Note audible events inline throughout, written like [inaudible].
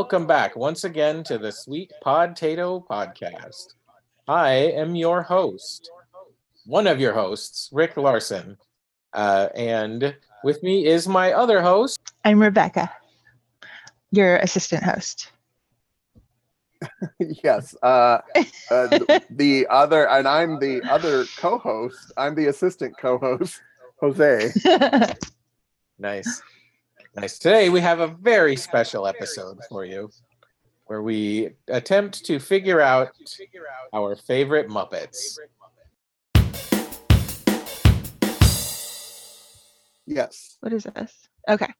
Hello, welcome back once again to the Sweet Podtato Podcast. I am your host, one of your hosts, Rick Larson. Uh, and with me is my other host. I'm Rebecca, your assistant host. [laughs] yes. Uh, uh, th- [laughs] the other, and I'm the other co host. I'm the assistant co host, Jose. [laughs] Nice. Nice. Today we have a very special episode for you where we attempt to figure out our favorite Muppets. Yes. what is this? Okay.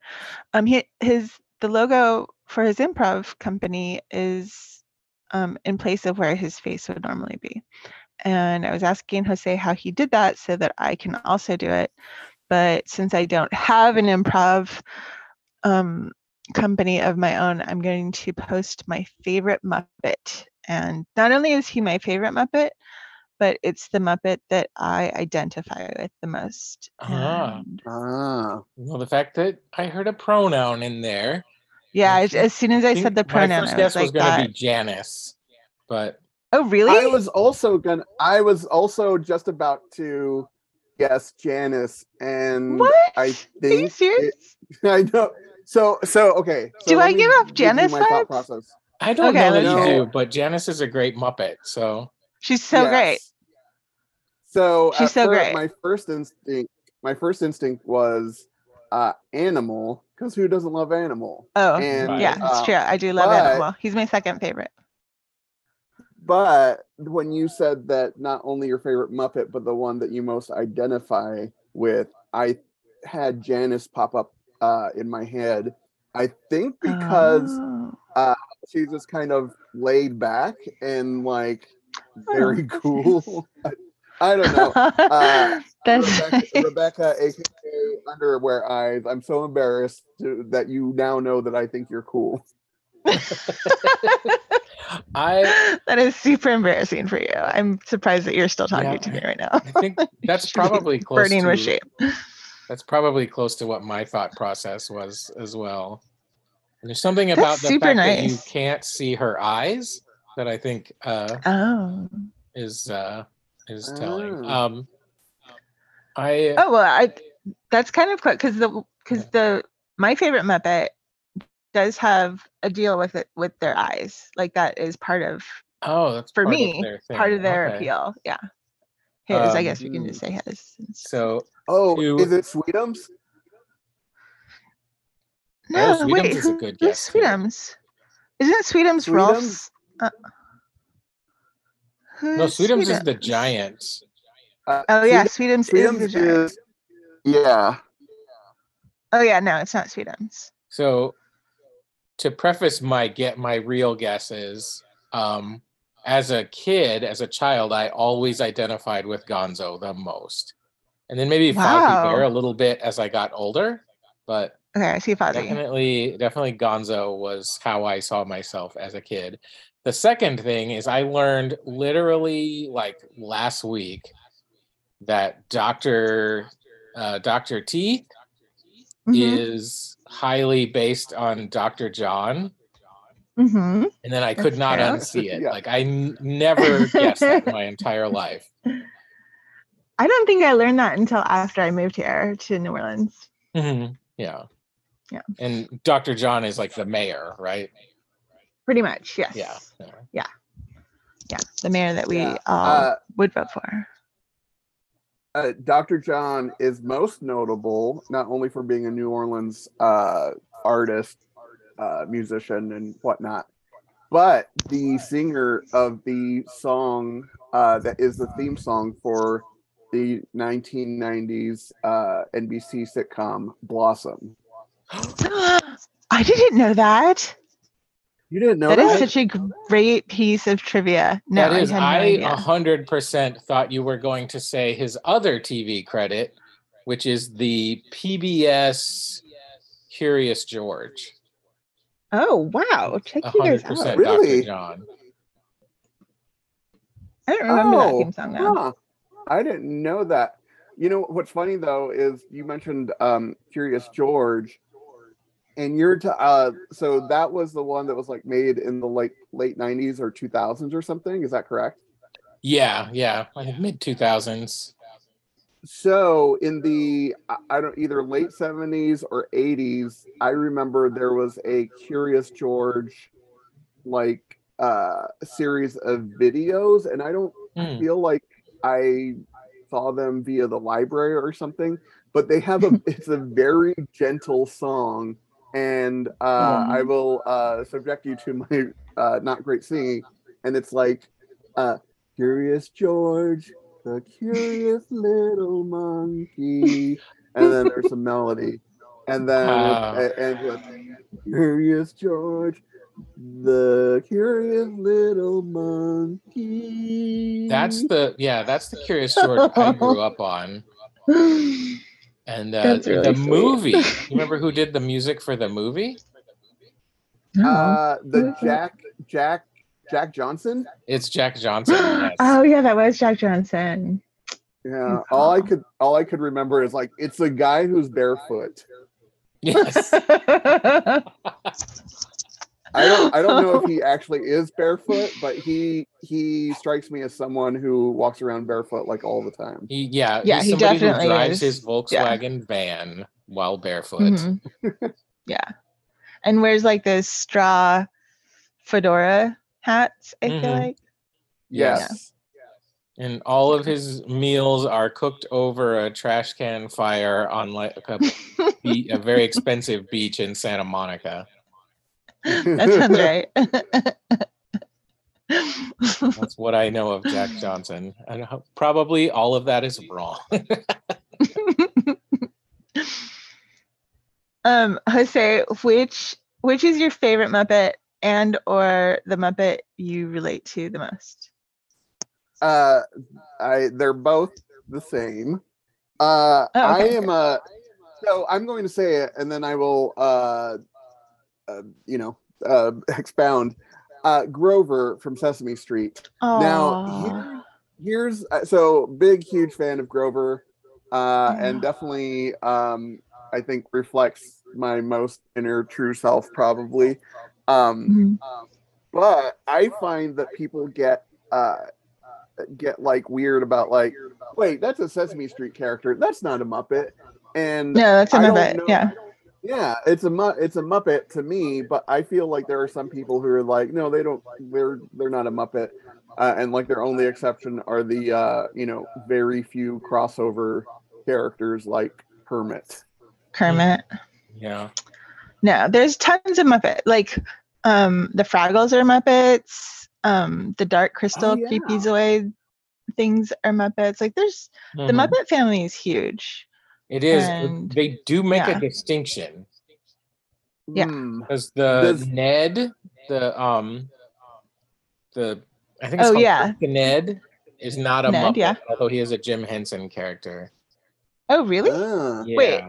Um he his the logo for his improv company is um in place of where his face would normally be. And I was asking Jose how he did that so that I can also do it. But since I don't have an improv um company of my own, I'm going to post my favorite Muppet. And not only is he my favorite Muppet, but it's the Muppet that I identify with the most. Ah. And Ah. Well, the fact that I heard a pronoun in there. yeah, as, as soon as I think said the pronoun, My first I guess was was going to be Janice, but oh, really? I was also gonna. I was also just about to guess Janice, and what? I Are you think serious? it- [laughs] I know. So so okay. so Do I give off you Janice my thought vibes? process. I don't Okay, know that you see. do. But Janice is a great Muppet, so She's so great. So She's at so fir- great. My first instinct, my first instinct was uh, animal, because who doesn't love animal? Oh, And, yeah, it's uh, true. I do love but- Animal. He's my second favorite. But when you said that not only your favorite Muppet, but the one that you most identify with, I had Janice pop up uh, in my head. I think because Oh. she's just kind of laid back and like Oh, very that's [laughs] cool. I, [laughs] I don't know. [laughs] Uh, That's Rebecca, Rebecca, aka Underwear Eyes. I'm so embarrassed to, that you now know that I think you're cool. I that is super embarrassing for you. I'm surprised that you're still talking Yeah, to me right now. I think that's probably close burning to with shame. That's probably close to what my thought process was as well. And there's something about That's the super fact that you can't see her eyes that I think uh, Oh. is uh, is telling. Oh. Um, I Oh well, I that's kind of cool because the because the my favorite Muppet does have a deal with it with their eyes. Like that is part of oh that's for part of me their part of their Okay. appeal. Yeah. His, I Um, guess we can just say his. So Oh, To- is it Sweetums? No, Sweetums wait, is a who, good who's guess, too. Sweetums? Isn't Sweetums, Sweetums? Rowlf's? Uh, no, who's Sweetums is the Sweetums? giant. Uh, Oh yeah, Sweetums, Sweetums, is the giant. is yeah. Oh yeah, no, it's not Sweetums. So to preface my get my real guesses, um, as a kid, as a child, I always identified with Gonzo the most. And then maybe Wow. Bear a little bit as I got older, but Okay, I see Fozzie. definitely definitely Gonzo was how I saw myself as a kid. The second thing is I learned literally like last week that Dr. Uh, Dr. Teeth Mhm, is highly based on Dr. John, mhm. and then I That's could not true. unsee it. Yeah. Like I n- never [laughs] guessed that in my entire life. I don't think I learned that until after I moved here to New Orleans. Mhm. Yeah. Yeah. And Dr. John is like the mayor, right? Pretty much, yes. Yeah. yeah. Yeah, the mayor that we Yeah. all Uh, would vote for. uh, Dr. John is most notable not only for being a New Orleans uh, artist, uh, musician, and whatnot, but the singer of the song uh, that is the theme song for the 1990s uh, NBC sitcom Blossom. [gasps] I didn't know that. You didn't know that that? is such a great piece of trivia. No, that is, I no I hundred percent thought you were going to say his other TV credit, which is the PBS Curious George. Oh wow! Check you guys out. percent, Really? John. I don't remember that Oh, theme song now. Huh. I didn't know that. You know what's funny though is you mentioned um, Curious George. And you're to uh so that was the one that was like made in the late late 90s or 2000s or something. Is that correct? Yeah, yeah, like mid two thousands. So in the I- don't either late 70s or 80s, I remember there was a Curious George like uh series of videos and I don't Hmm. feel like I saw them via the library or something, but they have a it's a very gentle song and uh I will uh subject you to my uh not great singing and it's like uh Curious George, the curious little monkey and then there's a melody and then Wow. it ends with Curious George, the curious little monkey. That's the yeah, that's the Curious George I grew up on. And uh, really the sweet. movie. You [laughs] remember who did the music for the movie? No. uh the Who is it? Jack Jack Jack Johnson. It's Jack Johnson. [gasps] Yes. oh yeah, that was Jack Johnson. Yeah, all I could all I could remember is like it's a guy who's barefoot. yes. [laughs] I don't I don't know if he [laughs] actually is barefoot, but he he strikes me as someone who walks around barefoot like all the time. He, yeah, Yeah, he's he somebody definitely who drives is. his Volkswagen van while barefoot. Mhm. [laughs] yeah, and wears like this straw fedora hats. I feel Mhm. like. Yes. And all of his meals are cooked over a trash can fire on like a, [laughs] be- a very expensive beach in Santa Monica. that sounds [laughs] right. That's what I know of Jack Johnson. And probably all of that is wrong. [laughs] um, Jose, which which is your favorite Muppet and or the Muppet you relate to the most? Uh I they're both the same. Uh Oh, I am a so I'm going to say it and then I will uh, uh you know uh [laughs] expound. Uh Grover from Sesame Street. Now, Aw. here's uh, so big huge fan of grover uh and definitely um i think reflects my most inner true self probably um Mhm. but i find that people get uh get like weird about like wait that's a sesame street character that's not a muppet and yeah, that's a Muppet. know- Yeah. yeah, it's a mu- it's a Muppet to me, but I feel like there are some people who are like, no, they don't, they're they're not a Muppet, uh, and like their only exception are the uh, you know very few crossover characters like Kermit. Kermit. yeah. No, there's tons of Muppet. Like um the Fraggles are Muppets. Um the Dark Crystal Oh, yeah. Creepyzoid things are Muppets. Like there's the Mhm. Muppet family is huge. It is. and- they do make yeah. a distinction Yeah. Because the Does- Ned, the um, the I think it's Oh, called yeah. the Ned is not a Ned, Muppet, yeah. although he is a Jim Henson character. Oh really? Ah. Yeah. Wait.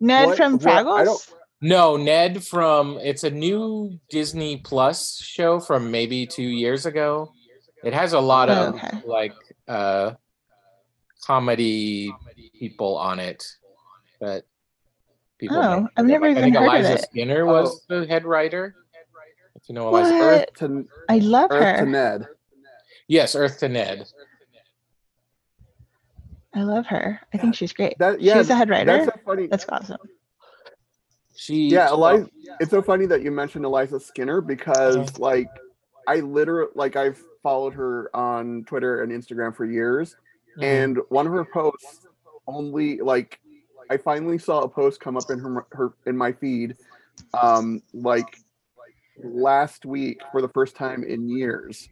Ned what- from what- I Fraggles? Don't- No, Ned from it's a new Disney Plus show from maybe two years ago. It has a lot Oh, of okay. like uh comedy people on it that people Oh, might I've never Like, I think even heard of Eliza it. Skinner was the head writer. If you know Eliza What? Earth to I love Earth to. Ned. Yes, Earth to Ned. I love her. I think she's great. That yeah, she's the head writer. that's so funny. That's awesome. She yeah, Eliza. It's so funny that you mentioned Eliza Skinner because Uh-huh. like I literally like I've followed her on Twitter and Instagram for years, Mhm. and one of her posts only like I finally saw a post come up in her her in my feed um like last week for the first time in years.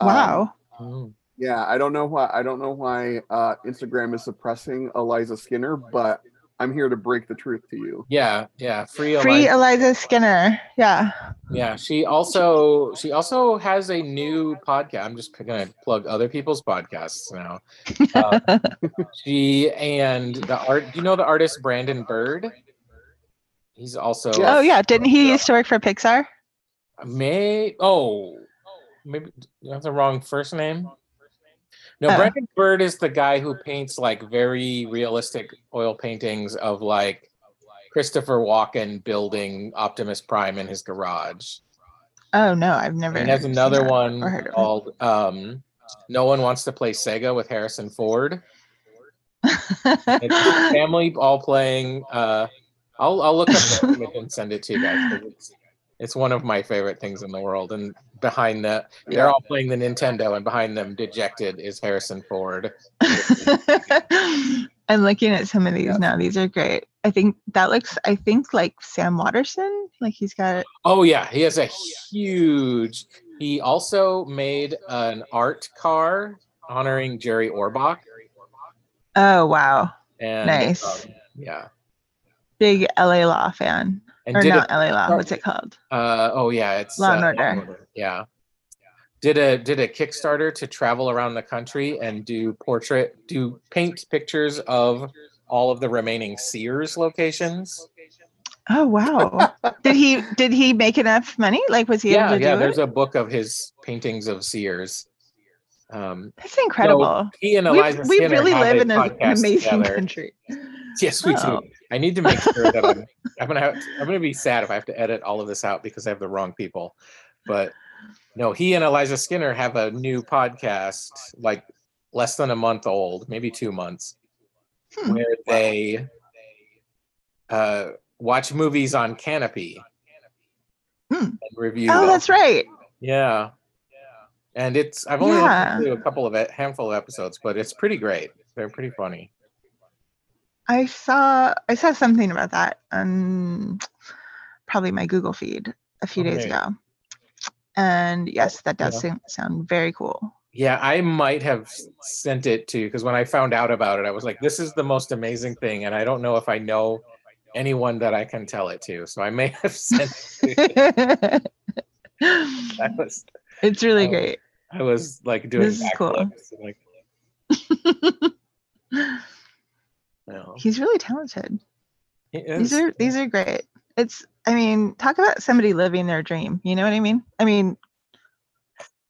Um, Wow. Mhm. yeah, I don't know why I don't know why uh Instagram is suppressing Eliza Skinner, but I'm here to break the truth to you. Yeah, yeah. Free, Free Eliza. Eliza Skinner. Yeah. Yeah, she also she also has a new podcast. I'm just gonna plug other people's podcasts now. Uh, [laughs] she and the art. Do you know the artist Brandon Bird? He's also Oh yeah. Didn't he used to work for Pixar? may. Oh, maybe you have the wrong first name. No, Oh. Brandon Bird is the guy who paints like very realistic oil paintings of like Christopher Walken building Optimus Prime in his garage. Oh no, I've never. And there's another one or heard of it. called um, No One Wants to Play Sega with Harrison Ford. It's [laughs] family all playing. Uh, I'll I'll look up [laughs] and send it to you guys. 'Cause It's, it's one of my favorite things in the world. And behind the, they're all playing the Nintendo, and behind them, dejected, is Harrison Ford. [laughs] I'm looking at some of these Yeah. now. These are great. I think that looks. I think like Sam Waterston. Like he's got. Oh yeah, he has a huge. He also made an art car honoring Jerry Orbach. Oh wow, And Nice. um, yeah, big LA Law fan. And or did not a, LA Law. What's it called? uh, oh yeah, it's Law and uh, Order. Yeah, did a did a Kickstarter to travel around the country and do portrait, do paint pictures of all of the remaining Sears locations. Oh wow. [laughs] did he did he make enough money? Like was he yeah, able to yeah. do There's it? a book of his paintings of Sears. Um, That's incredible. he and we Eliza we Skinner really live in an amazing together. country. [laughs] Yes, we Oh. do. I need to make sure that I'm. [laughs] I'm gonna have. I'm gonna be sad if I have to edit all of this out because I have the wrong people. But no, he and Eliza Skinner have a new podcast, like less than a month old, maybe two months, Hmm. where they uh, watch movies on Kanopy Hmm. and review. Oh, them. that's right. Yeah. Yeah. And it's I've only Yeah. listened to a couple of it, handful of episodes, but it's pretty great. They're pretty funny. I saw I saw something about that on probably my Google feed a few days ago. And yes, that does Yeah. sound, very cool. Yeah, I might have sent it to you because when I found out about it, I was like, "This is the most amazing thing," and I don't know if I know anyone that I can tell it to, so I may have [laughs] sent. It to [laughs] you. Was, [laughs] it's really great. I was like doing This is cool. like, He's really talented. He These is- are these are great. It's I mean, talk about somebody living their dream. You know what I mean? I mean,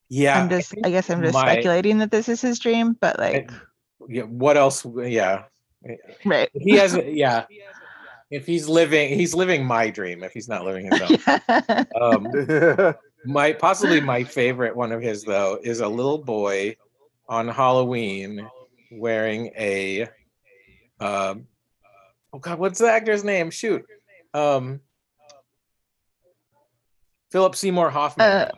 yeah. I'm just I guess I'm just my- speculating that this is his dream, but like yeah. What else? Yeah, right. he has. Yeah, if he's living, he's living my dream. If he's not living his own. [laughs] Um, my possibly my favorite one of his though is a little boy on Halloween wearing a um oh god what's the actor's name shoot um Philip Seymour Hoffman Uh,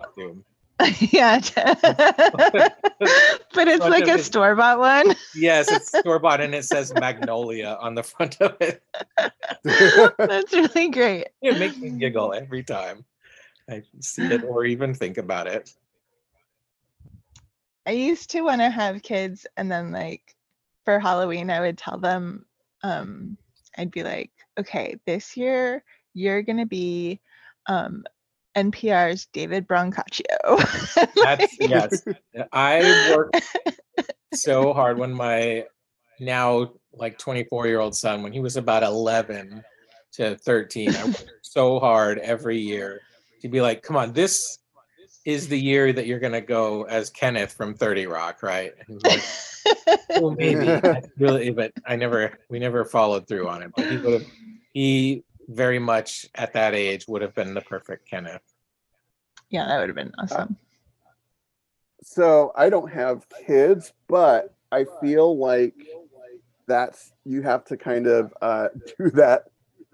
[laughs] yeah. [laughs] but it's like a store bought one. [laughs] yes it's store bought and it says Magnolia on the front of it That's really great. it makes me giggle every time I see it or even think about it I used to want to have kids and then like for Halloween I would tell them um I'd be like, "Okay, this year you're going to be um NPR's David Brancaccio." [laughs] That's yes. I worked [laughs] so hard when my now like 24 year old son, when he was about 11 to 13, I worked so hard every year to be like, come on, this is the year that you're gonna go as Kenneth from 30 Rock, right? And he was like, [laughs] well, maybe [laughs] really, but I never, we never followed through on it. But he would have, he very much at that age would have been the perfect Kenneth. yeah, that would have been awesome. so I don't have kids, but I feel like that's you have to kind of uh, [laughs] do that.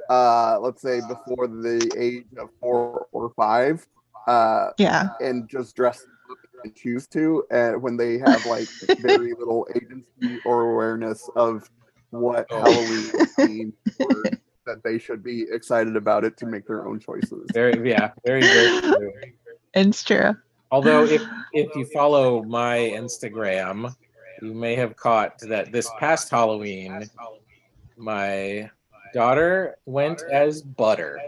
Uh, let's say before the age of four or five, uh, yeah. and just dress up and choose to, and when they have like [laughs] very little agency or awareness of what Oh. Halloween [laughs] means, or that they should be excited about it to make their own choices. Very, yeah, very, very true. It's true. Although if if you follow my Instagram, you may have caught that this past Halloween, my daughter went as Butter.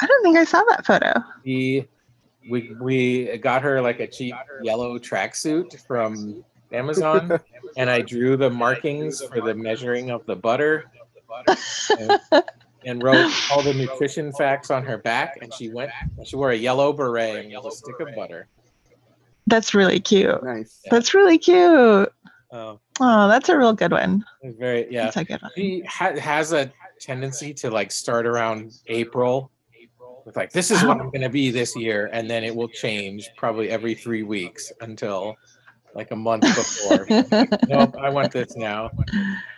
I don't think I saw that photo. We we we got her like a cheap yellow tracksuit from Amazon, [laughs] and I drew the markings for the measuring of the butter, and, and wrote all the nutrition facts on her back. And she went. She wore a yellow beret and with a stick of butter. That's really cute. Nice. That's really cute. Oh, Oh, that's a real good one. very yeah. That's a good one. She ha- has a tendency to like start around April with like this is what I'm going to be this year, and then it will change probably every three weeks until like a month before. [laughs] nope, I want this now.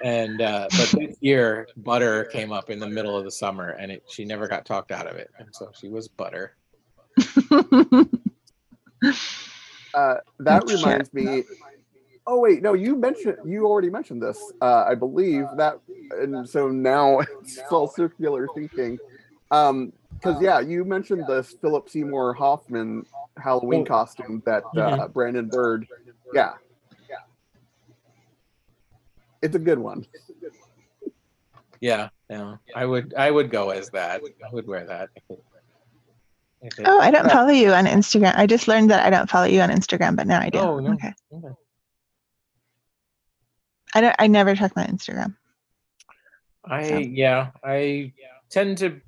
And uh, but this year, Butter came up in the middle of the summer, and it, she never got talked out of it, and so she was Butter. [laughs] Uh, that Shit. reminds me. Oh wait, no, you mentioned you already mentioned this, uh, I believe that, and so now [laughs] it's all circular thinking. Um, because yeah, you mentioned this Philip Seymour Hoffman Halloween Oh. costume that uh, Brandon Bird, yeah, yeah, it's a good one. Yeah, yeah. I would I would go as that. I would wear that. If it, if it- Oh, I don't follow you on Instagram. I just learned that I don't follow you on Instagram, but now I do. Oh, no. Okay. okay. I don't. I never check my Instagram. I So- yeah, I tend to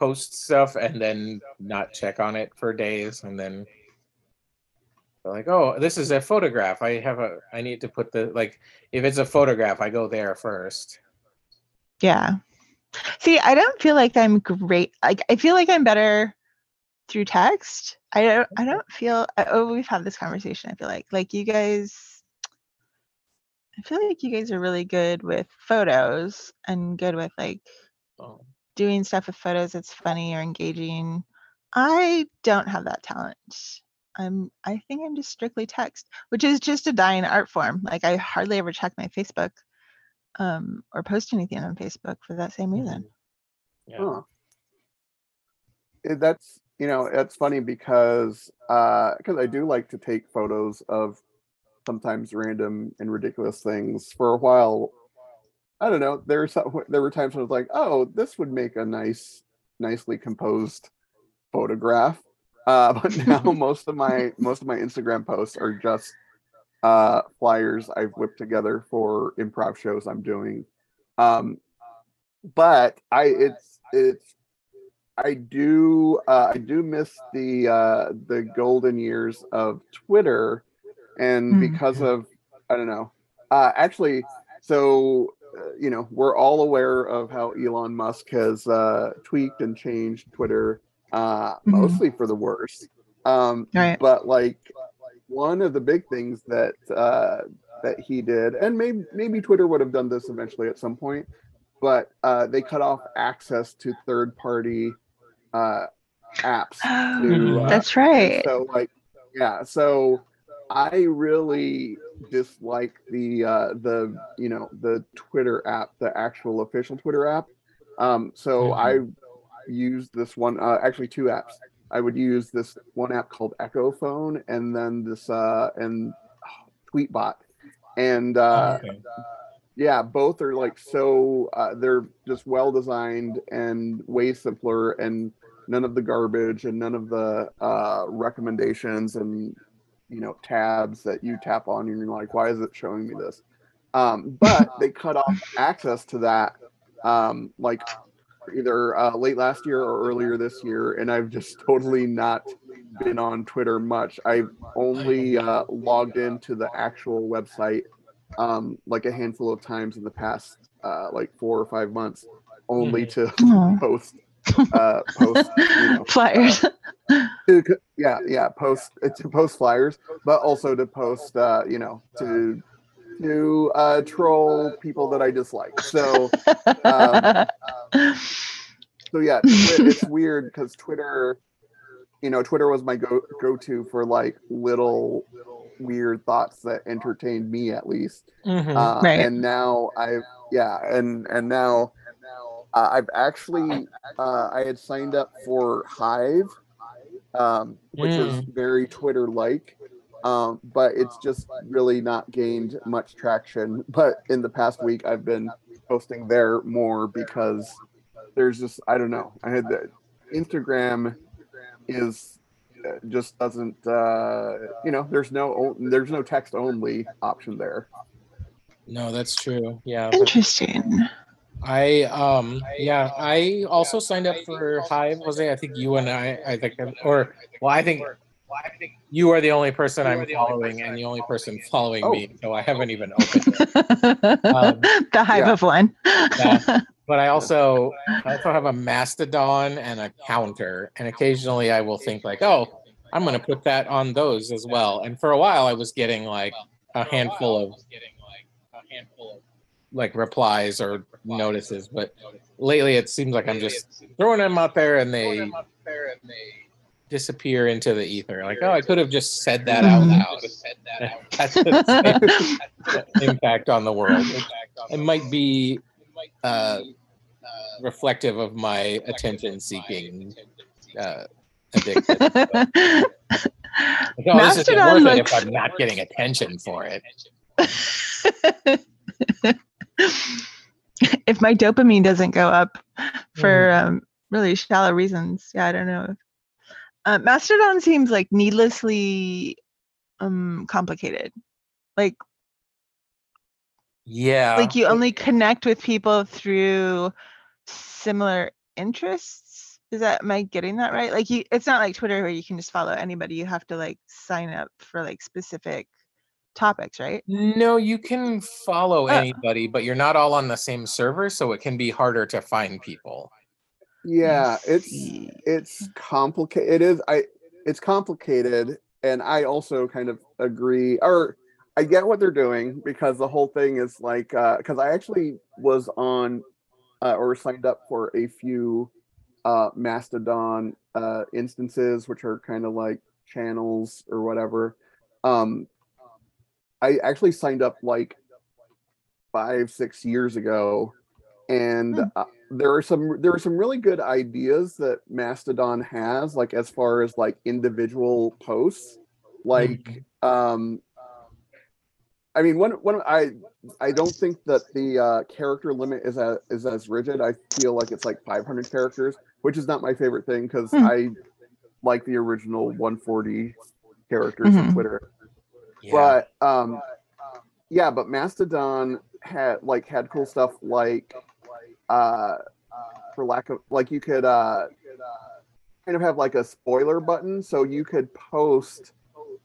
post stuff and then not check on it for days and then like, oh, this is a photograph. I have a I need to put the like if it's a photograph, I go there first. Yeah. See, I don't feel like I'm great. Like I feel like I'm better through text. I don't. I don't feel. Oh, we've had this conversation. I feel like like you guys. I feel like you guys are really good with photos and good with like Oh, doing stuff with photos that's funny or engaging. I don't have that talent. I'm I think I'm just strictly text, which is just a dying art form. Like I hardly ever check my Facebook um or post anything on Facebook for that same reason. yeah. Huh. Eh, That's you know it's funny because uh because I do like to take photos of sometimes random and ridiculous things. For a while, I don't know. There were some, there were times when I was like, oh, this would make a nice, nicely composed photograph. Uh, [laughs] but now [laughs] most of my most of my Instagram posts are just uh, flyers I've whipped together for improv shows I'm doing. Um, but I it's it's I do uh, I do miss the uh, the golden years of Twitter, and Mm. because of I don't know. Uh, actually, so you know we're all aware of how Elon Musk has uh, tweaked and changed Twitter, uh, Mhm. mostly for the worse. Um, Right. but like one of the big things that uh, that he did, and maybe maybe Twitter would have done this eventually at some point, but uh, they cut off access to third party uh, apps. Oh, uh, that's right. So like, yeah. So I really dislike the uh, the you know the Twitter app, the actual official Twitter app. Um, so I used this one, uh, actually two apps. I would use this one app called Echofon, and then this uh, and oh, Tweetbot, and uh, Okay. yeah both are like so uh, they're just well designed and way simpler and none of the garbage and none of the uh, recommendations and you know tabs that you tap on and you're like why is it showing me this? Um, but they cut off access to that um, like either uh, late last year or earlier this year and i've just totally not been on twitter much. I've only uh, logged into the actual website um, like a handful of times in the past uh, like four or five months, only to [laughs] post uh, post you know, [laughs] Flyers. to, yeah yeah post uh, to post flyers, but also to post uh, you know to to uh, troll people that I dislike. So um, so yeah, [laughs] it's weird because Twitter, you know, Twitter was my go go to for like little weird thoughts that entertained me at least. Mhm. Uh, Right. And now I've yeah, and and now uh, I've actually uh, I had signed up for Hive, um, which is very Twitter like. Um, but it's just really not gained much traction. But in the past week, I've been posting there more because there's just I don't know. I had the Instagram is uh, just doesn't uh, you know there's no there's no text only option there. No, that's true. Yeah. but Interesting. I um yeah, I also signed up for Hive, Jose. I think you and I I think or well I think you are the only person I'm following and the only person following Oh. me, so I haven't even [laughs] opened it. Um, [laughs] the hive yeah. of one. Yeah. but I also [laughs] I also have a Mastodon and a counter, and occasionally I will think like, oh, I'm going to put that on those as well. And for a while, I was getting like a handful of like replies or notices, but lately it seems like I'm just throwing them out there and they disappear into the ether. Like, oh, I could have just said that out [laughs] [laughs] loud. That's the [laughs] impact on the world. It, it might be uh, reflective of my attention-seeking uh, addiction. Like, oh, this isn't Mastodon worth it if I'm not getting attention for it. [laughs] if my dopamine doesn't go up for Mm. um, really shallow reasons, yeah, I don't know. Uh, Mastodon seems like needlessly um, complicated. Like Yeah. like you only connect with people through similar interests. Is that am I getting that right? Like you, it's not like Twitter where you can just follow anybody. You have to like sign up for like specific topics, right? No, you can follow Oh. anybody, but you're not all on the same server, so it can be harder to find people. Yeah, it's it's complicated. It is I it's complicated, and I also kind of agree, or I get what they're doing because the whole thing is like because I actually was on uh, or signed up for a few uh, Mastodon uh, instances, which are kind of like channels or whatever. Um, I actually signed up like five six years ago, and Hmm. uh, there are some there are some really good ideas that Mastodon has, like as far as like individual posts, like um. I mean, one one I I don't think that the uh, character limit is a, is as rigid. I feel like it's like 500 characters, which is not my favorite thing because Hmm. I like the original 140 characters Mhm. on Twitter. Yeah. But um, yeah, but Mastodon had like had cool stuff like uh, for lack of like you could uh kind of have like a spoiler button, so you could post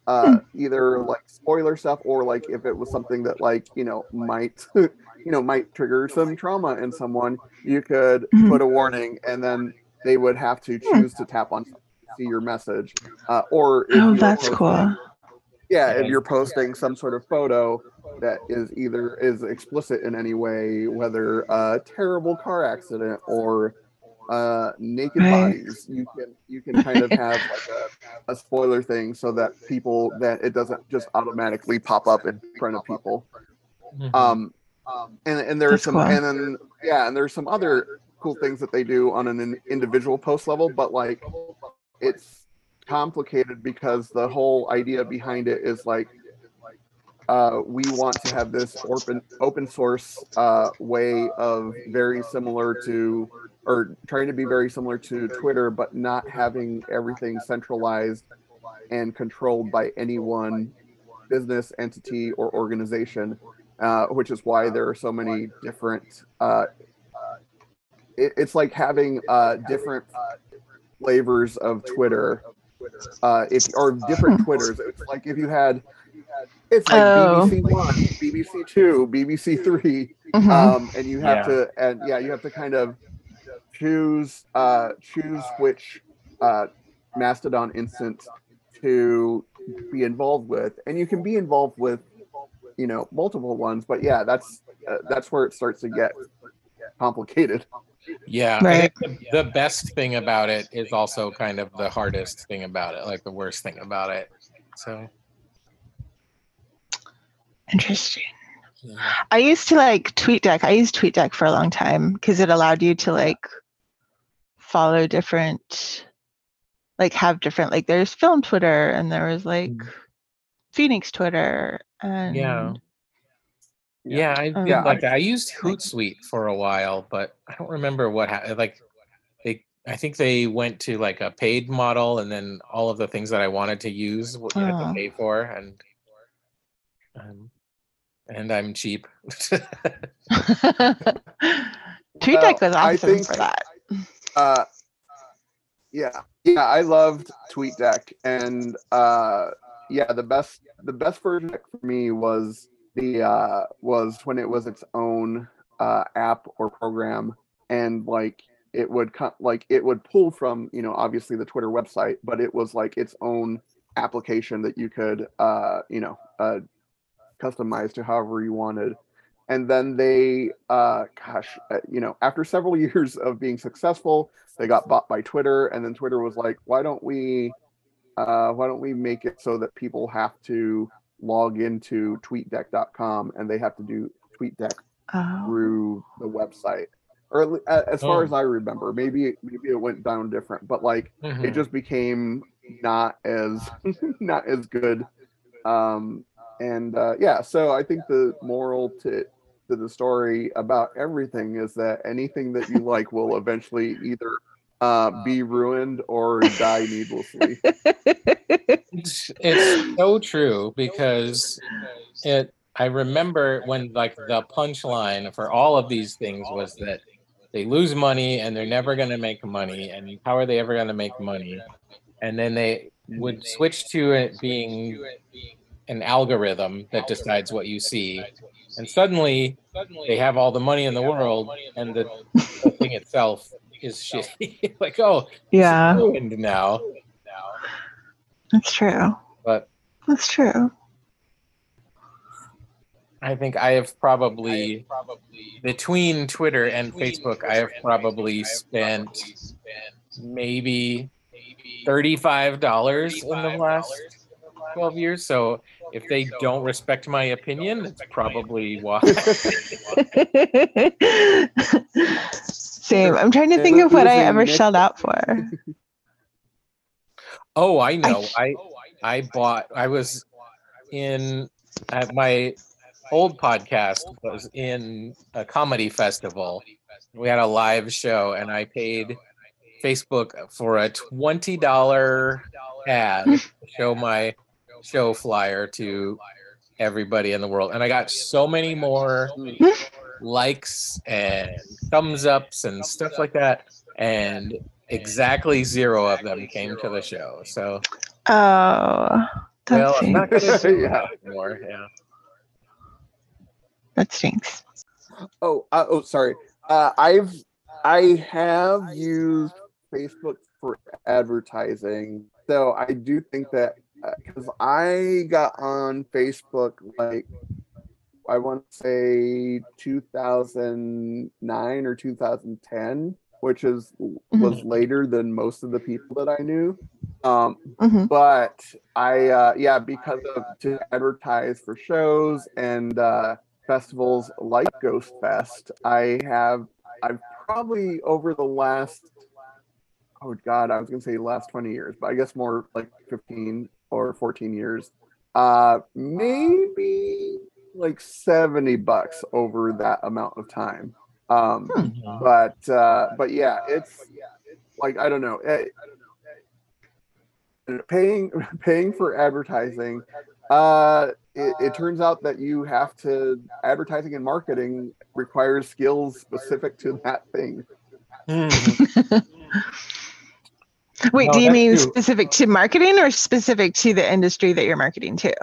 uh either like spoiler stuff or like if it was something that like you know might [laughs] you know might trigger some trauma in someone you could Mhm. put a warning and then they would have to choose to tap on see your message uh, or if Oh, that's cool. Yeah if you're posting some sort of photo that is either is explicit in any way whether a terrible car accident or uh naked Right. bodies you can you can kind of have like a, a spoiler thing so that people that it doesn't just automatically pop up in front of people Mhm. um and and there's That's some cool. and then yeah and there's some other cool things that they do on an individual post level but like it's complicated because the whole idea behind it is like uh, we want to have this open open source uh, way of very similar to or trying to be very similar to Twitter, but not having everything centralized and controlled by any one business entity or organization, uh, which is why there are so many different. Uh, it, it's like having uh, different flavors of Twitter. Uh, if or different [laughs] Twitters, it's like if you had, it's like Oh. BBC One, BBC Two, BBC Three, Mhm. um, and you have Yeah. to and yeah you have to kind of choose uh choose which uh mastodon instance to be involved with and you can be involved with you know multiple ones but yeah that's uh, that's where it starts to get complicated Yeah, Right. the, the best thing about it is also kind of the hardest thing about it, like the worst thing about it. So, Interesting. yeah. I used to like TweetDeck. I used TweetDeck for a long time because it allowed you to like follow different, like have different, like there's film Twitter and there was like Mm. Phoenix Twitter and Yeah. Yeah, I did Yeah, like that. I used Hootsuite for a while, but I don't remember what happened. Like, they, I think they went to like a paid model, and then all of the things that I wanted to use, what you had to pay for, and um, and I'm cheap. [laughs] TweetDeck was I awesome think- for that. uh yeah yeah i loved tweetdeck and uh yeah the best the best version for me was the uh was when it was its own uh app or program. And like it would come like it would pull from you know obviously the Twitter website, but it was like its own application that you could uh you know uh customize to however you wanted. And then they uh gosh uh, you know after several [laughs] years of being successful they got bought by twitter. And then twitter was like why don't we uh why don't we make it so that people have to log into tweetdeck.com and they have to do tweetdeck Oh. through the website or at le- a- as far Oh. as i remember maybe maybe it went down different but like Mhm. it just became not as [laughs] not as good um and uh yeah so i think the moral to to the story about everything is that anything that you like will eventually either uh be ruined or die needlessly. [laughs] It's, it's so true because it i remember when like the punchline for all of these things was that they lose money and they're never going to make money and how are they ever going to make money? And then they would switch to it being an algorithm that decides what you see. And suddenly they have all the money in the world and the, the thing itself is shitty [laughs] like oh Yeah, ruined now that's true. but That's true. I think I have probably between Twitter and Facebook, I have probably spent maybe thirty-five dollars in the last twelve years. So if they don't respect my opinion, it's probably why. [laughs] [laughs] Same. I'm trying to think of what I ever Nick- shelled out for. [laughs] Oh, I know. I I bought. I was in at my old podcast was in a comedy festival. We had a live show, and I paid Facebook for a twenty dollar ad to show my show flyer to everybody in the world, and I got so many more [laughs] likes and thumbs ups and stuff like that, and exactly zero of them came to the show. So Oh, that well, I'm not stinks. gonna do Yeah. that anymore. Yeah. That stinks. Oh, uh, oh, sorry. Uh, I've I have used Facebook for advertising, so I do think that because I got on Facebook like I want to say 2009 or 2010, which is was later than most of the people that I knew. Um, hmm but I uh yeah because of to advertise for shows and uh festivals like Ghost Fest, I have I've probably over the last oh god, I was gonna say last 20 years, but I guess more like 15 or 14 years. Uh maybe like 70 bucks over that amount of time. Um Mhm. but uh but yeah it's like i don't know eh, paying [laughs] paying for advertising uh it, it turns out that you have to advertising and marketing requires skills specific to that thing Mhm. [laughs] Wait, No, do you mean true. specific to marketing or specific to the industry that you're marketing to?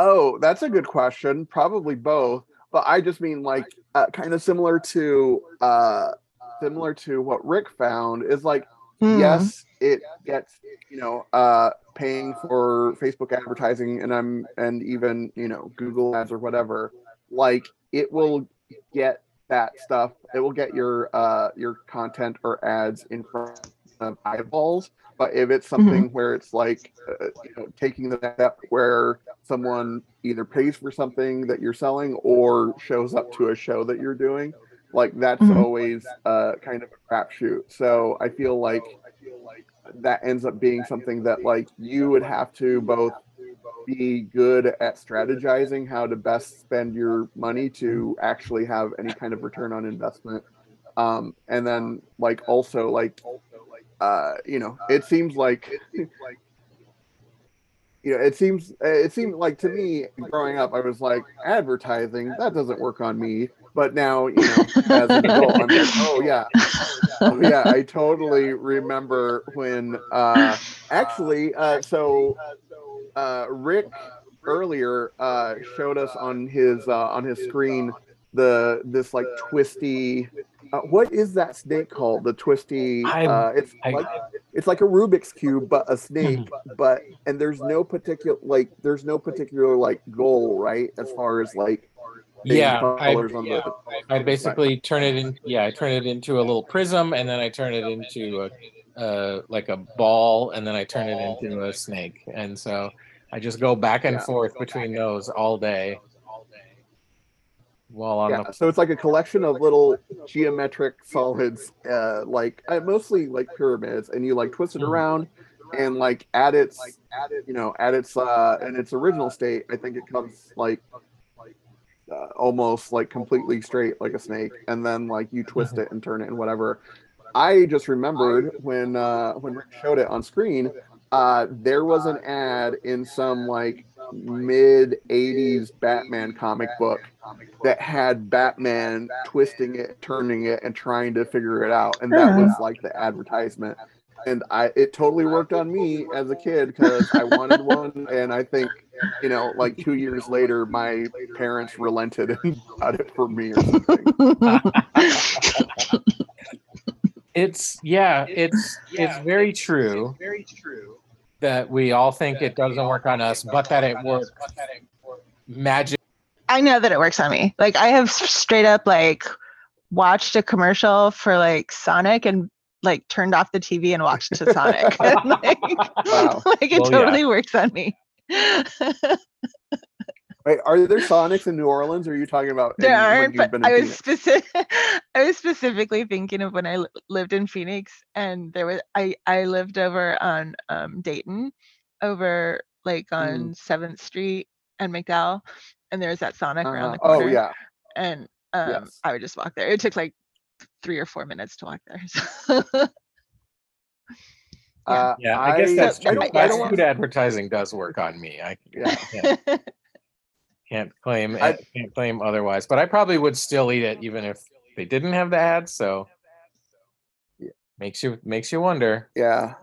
Oh that's a good question probably both but i just mean like uh, kind of similar to uh similar to what rick found is like Hmm. yes it gets you know uh paying for facebook advertising and i'm and even you know google ads or whatever like it will get that stuff it will get your uh your content or ads in front of eyeballs but if it's something where it's like uh, you know taking the step where someone either pays for something that you're selling or shows up to a show that you're doing like that's Mhm. always uh kind of a crapshoot. So i feel like that ends up being something that like you would have to both be good at strategizing how to best spend your money to actually have any kind of return on investment. Um and then like also like uh you know it seems like [laughs] you know it seems it seemed like to me growing up i was like advertising that doesn't work on me but now you know as an adult i'm like oh yeah oh, yeah i totally remember when uh actually uh so uh rick earlier uh showed us on his uh on his screen the this like twisty. Uh, what is that snake called? The twisty. Uh, it's I- like it's like a Rubik's cube, but a snake. Mm-hmm. But and there's no particular like there's no particular like goal, right? As far as like Yeah, I, yeah, the. I basically turn it in. Yeah, I turn it into a little prism, and then I turn it into a, uh, like a ball, and then I turn it into a snake. And so I just go back and Yeah. forth between those all day. While on Yeah, the so it's like a collection of little geometric solids, uh, like uh, mostly like pyramids, and you like twist it Mhm. around, and like at its, you know, at its uh, in its original state, I think it comes like uh, almost like completely straight like a snake, and then like you twist it and turn it and whatever. I just remembered when uh, when Rick showed it on screen, uh, there was an ad in some like mid 80s Batman comic book that had Batman twisting it, turning it, and trying to figure it out. And that uh-huh. was like the advertisement. And I it totally worked on me as a kid because I wanted one. And I think, you know, like two years later, my parents relented [laughs] and got it for me or something. [laughs] it's yeah, it's it's very true Very true. That we all think it doesn't work on us, but that it works magic. I know that it works on me. Like I have straight up like watched a commercial for like Sonic and like turned off the TV and watched to Sonic. And, [laughs] [laughs] like, [laughs] Wow. like it Well, yeah. totally works on me. Wait, are there Sonics in New Orleans? Or are you talking about there in- aren't, but I was Phoenix? specific. [laughs] I was specifically thinking of when I li- lived in Phoenix, and there was I I lived over on um, Dayton, over like Mm. on Seventh Street and McDowell, and there was that Sonic around Uh, the oh corner. yeah, and um, Yes. I would just walk there. It took like three or four minutes to walk there. [laughs] so- Yeah. Uh, Yeah, I, guess that's I true. don't- I Fast don't food advertising does work on me. I Yeah. can't, can't claim I- can't claim otherwise, but I probably would still eat it even if they didn't have the ads. So Yeah. makes you makes you wonder. Yeah.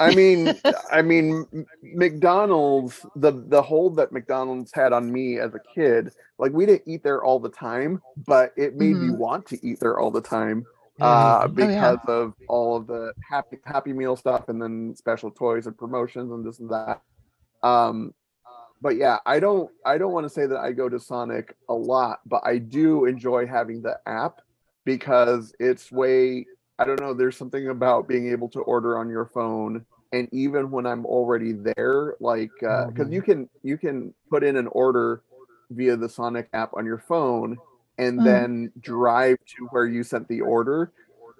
I mean, I mean, [laughs] McDonald's, the the hold that McDonald's had on me as a kid, like we didn't eat there all the time, but it made me Mhm. want to eat there all the time Mm-hmm. uh, Oh, yeah. because of all of the happy Happy Meal stuff and then special toys and promotions and this and that. Um, but yeah, I don't I don't want to say that I go to Sonic a lot, but I do enjoy having the app because it's way I don't know, there's something about being able to order on your phone and even when I'm already there, like uh because Mhm. you can you can put in an order via the Sonic app on your phone and Mm. then drive to where you sent the order.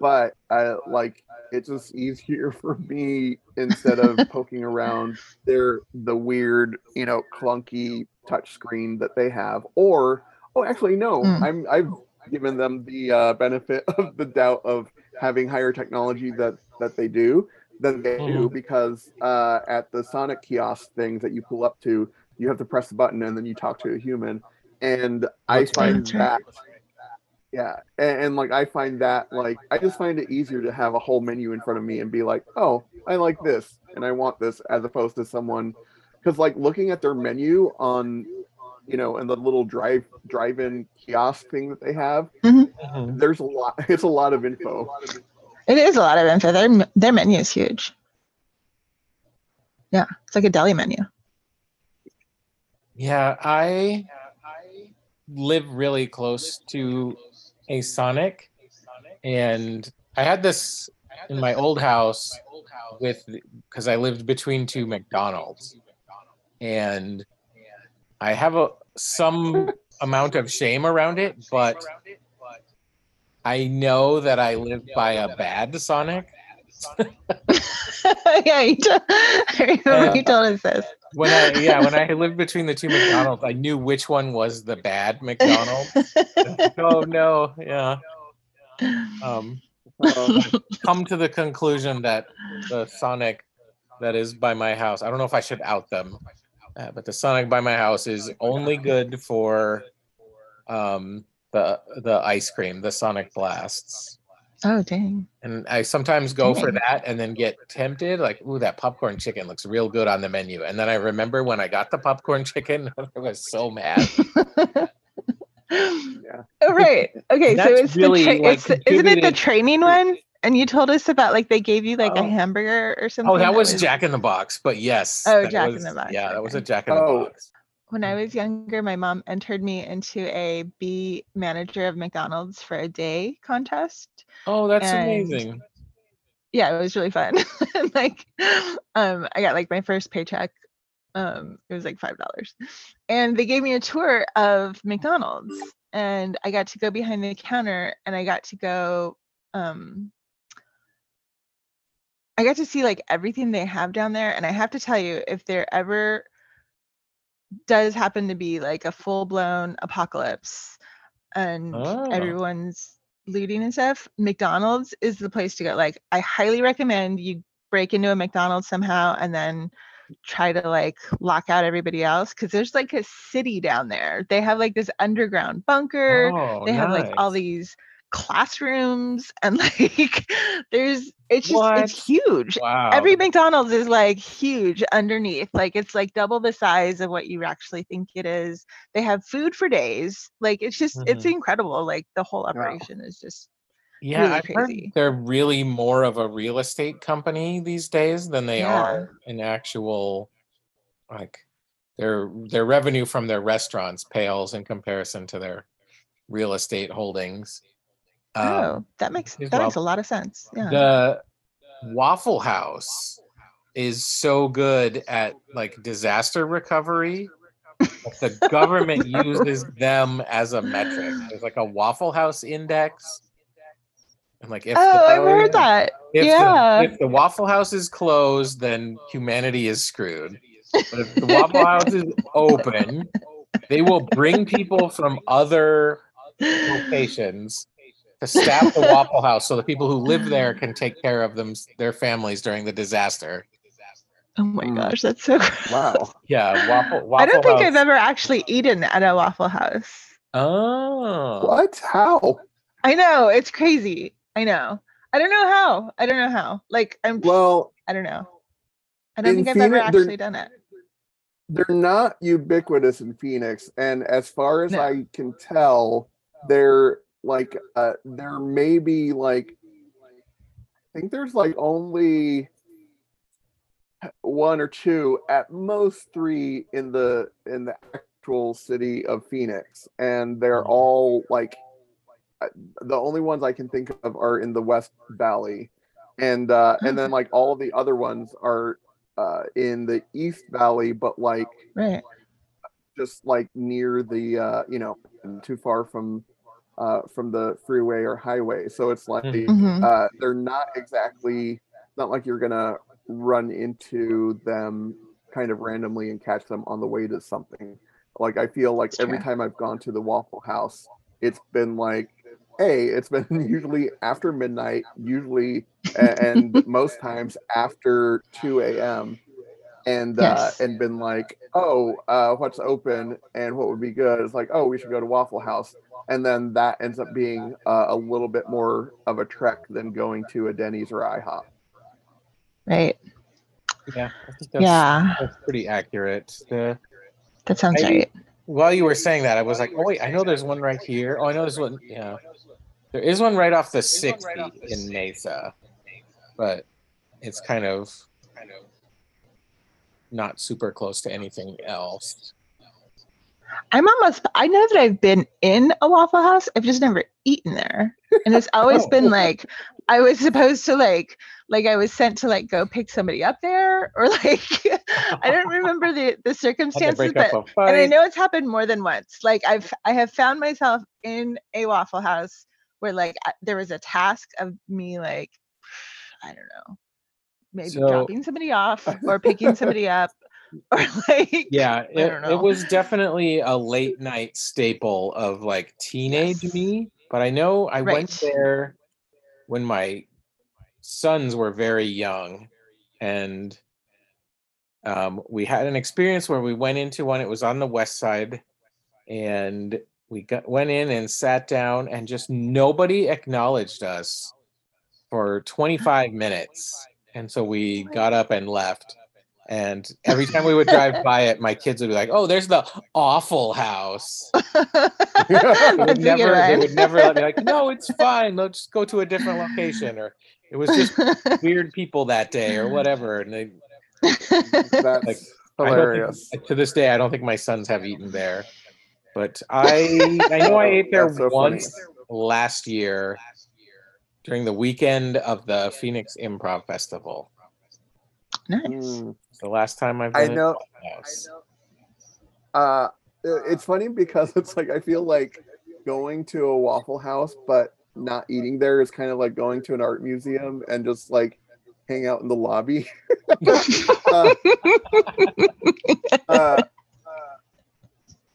But I like it's just easier [laughs] for me instead of [laughs] poking around their the weird, you know, clunky touch screen that they have. Or oh actually no, Mm. I'm I've given them the uh, benefit [laughs] of the doubt of having higher technology that that they do than they do because uh, at the Sonic kiosk things that you pull up to, you have to press the button and then you talk to a human. And I That's right. find that yeah, and, and like I find that like I just find it easier to have a whole menu in front of me and be like, oh, I like this and I want this, as opposed to someone because like looking at their menu on you know and the little drive drive-in kiosk thing that they have, Mhm. there's a lot. [laughs] It's a lot of info. it is a lot of info. Their m- their menu is huge. Yeah, it's like a deli menu. Yeah, I live really close to a Sonic, and I had this in my old house with because I lived between two McDonald's, and I have a some amount of shame around it, but I know that I live by a bad Sonic. [laughs] yeah, you remember [laughs] you told us this. When I yeah, when I lived between the two McDonald's, I knew which one was the bad McDonald's. [laughs] oh no, yeah. Um, Um, come to the conclusion that the Sonic that is by my house, I don't know if I should out them, uh, but the Sonic by my house is only good for um, the the ice cream, the Sonic Blasts. Oh dang! And I sometimes go for that and then get tempted, like, ooh, that popcorn chicken looks real good on the menu. And then I remember when I got the popcorn [laughs] chicken, [laughs] I was so mad. [laughs] Yeah. Oh, right. Okay, so it's really, the tra- like, it's isn't it the training one? And you told us about like they gave you like Oh. a hamburger or oh, something. Oh, that was Jack in the Box, but yes. Oh, that Jack in the Box, Yeah, that was a. Jack in the Oh. Box. When I was younger, my mom entered me into a be manager of McDonald's for a day contest. Oh, that's And- amazing. Yeah, it was really fun. [laughs] Like, um, I got like my first paycheck. Um, it was like five dollars, and they gave me a tour of McDonald's, and I got to go behind the counter, and I got to go. Um, I got to see like everything they have down there, and I have to tell you, if they're ever does happen to be like a full blown apocalypse, and Oh. everyone's looting and stuff, McDonald's is the place to go. Like, I highly recommend you break into a McDonald's somehow and then try to like lock out everybody else because there's like a city down there. They have like this underground bunker. Oh, they have like all these classrooms and [laughs] like there's it's just What? it's huge. Wow. Every McDonald's is like huge underneath. Like it's like double the size of what you actually think it is. They have food for days. Like it's just it's Mhm. incredible. Like the whole operation is just yeah, really I've heard they're really more of a real estate company these days than they Yeah. are an actual like their their revenue from their restaurants pales in comparison to their real estate holdings. Um, oh, that makes that makes a lot of sense. Yeah. the Waffle House is so good at like disaster recovery. that the government [laughs] uses them as a metric. There's like a Waffle House index. And like if oh, the, I've heard that. if, yeah. the, if the Waffle House is closed, then humanity is screwed. But if the [laughs] Waffle House is open, they will bring people from other locations to staff the Waffle House so the people who live there can take care of them their families during the disaster. oh my Mm. gosh, that's so. Wow. Yeah, Waffle Waffle [laughs] I don't think House. I've ever actually eaten at a Waffle House. Oh. What? How? I know it's crazy. I know. I don't know how. I don't know how. Like I'm. Well, I don't know. I don't think I've ever Phoenix, they're- actually done it. they're not ubiquitous in Phoenix, and as far as No. I can tell, they're like uh, there may be like I think there's like only one or two, at most three in the in the actual city of Phoenix, and they're Mhm. all like uh, the only ones I can think of are in the West Valley, and uh, and then like all of the other ones are uh, in the East Valley, but like Right. just like near the uh, you know too far from uh, from the freeway or highway. So it's like Mhm. Mhm. uh, they're not exactly not like you're gonna run into them kind of randomly and catch them on the way to something. Like I feel like every time I've gone to the Waffle House, it's been like, hey, it's been [laughs] usually after midnight, usually and [laughs] most times after 2 a.m. And uh, and been like, oh, uh, what's open and what would be good? It's like, oh, we should go to Waffle House, and then that ends up being uh, a little bit more of a trek than going to a Denny's or IHOP. Right. Yeah, I think that's, Yeah. that's pretty accurate. The That sounds I- right. while you were saying that, I was like, oh wait, I know there's one right here. Oh, I know there's one. Yeah, there is one right off the 60 in Mesa, but it's kind of kind of not super close to anything else. I'm almost. I know that I've been in a Waffle House. I've just never eaten there, and it's [laughs] always Oh. been like I was supposed to like like I was sent to like go pick somebody up there, or [laughs] like I don't remember the the [laughs] circumstances, but up a fight. and I know it's happened more than once. Like I've I have found myself in a Waffle House where like I, there was a task of me like [sighs] I don't know, maybe So- dropping somebody off or picking somebody up [laughs] or like yeah, it, it was definitely a late [laughs] night staple of like teenage Yes. me. But I know I went there when my sons were very young, and um, we had an experience where we went into one. It was on the west side, and we got went in and sat down, and just nobody acknowledged us for 25 minutes. And so we got up and left. And every time we would drive by it, my kids would be like, "Oh, there's the awful house." [laughs] They would never, they would never let me like, "No, it's fine. Let's go to a different location." Or it was just [laughs] weird people that day, or whatever. And they, That's Like, hilarious. think, to this day, I don't think my sons have eaten there. But I, I know I ate [laughs] there so funny. once last year during the weekend of the Phoenix Improv Festival. Nice. Mm, the last time I've I know. in the house. Uh, it's funny because [laughs] it's like I feel like going to a Waffle House, but not eating there is kind of like going to an art museum and just like hang out in the lobby. [laughs] uh, uh,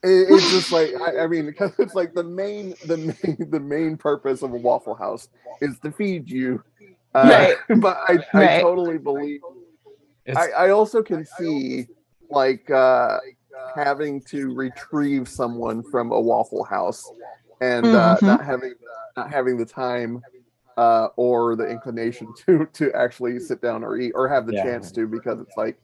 it- it's just like I, I mean because it's like the main the main the main purpose of a Waffle House is to feed you. Uh, Right. [laughs] But I, I Right. totally believe It's, I, I also can see like uh, having to retrieve someone from a Waffle House and uh, Mhm. not having not having the time uh, or the inclination to to actually sit down or eat or have the Yeah. chance to because it's like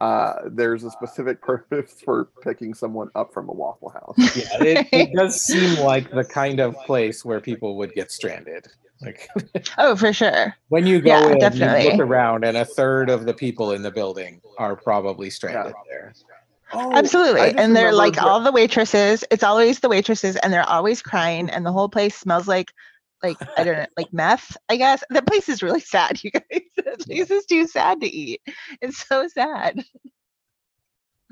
uh, there's a specific purpose for picking someone up from a Waffle House. [laughs] yeah, it, it does seem like the kind of place where people would get stranded. Like [laughs] oh, for sure. when you go Yeah, in, you definitely. look around, and a third of the people in the building are probably stranded there. Oh, Absolutely. And they're like remembered- all the waitresses. It's always the waitresses, and they're always crying, and the whole place smells like like I don't know, like meth. I guess that place is really [laughs] sad. You guys, that place is too sad to eat. It's so sad.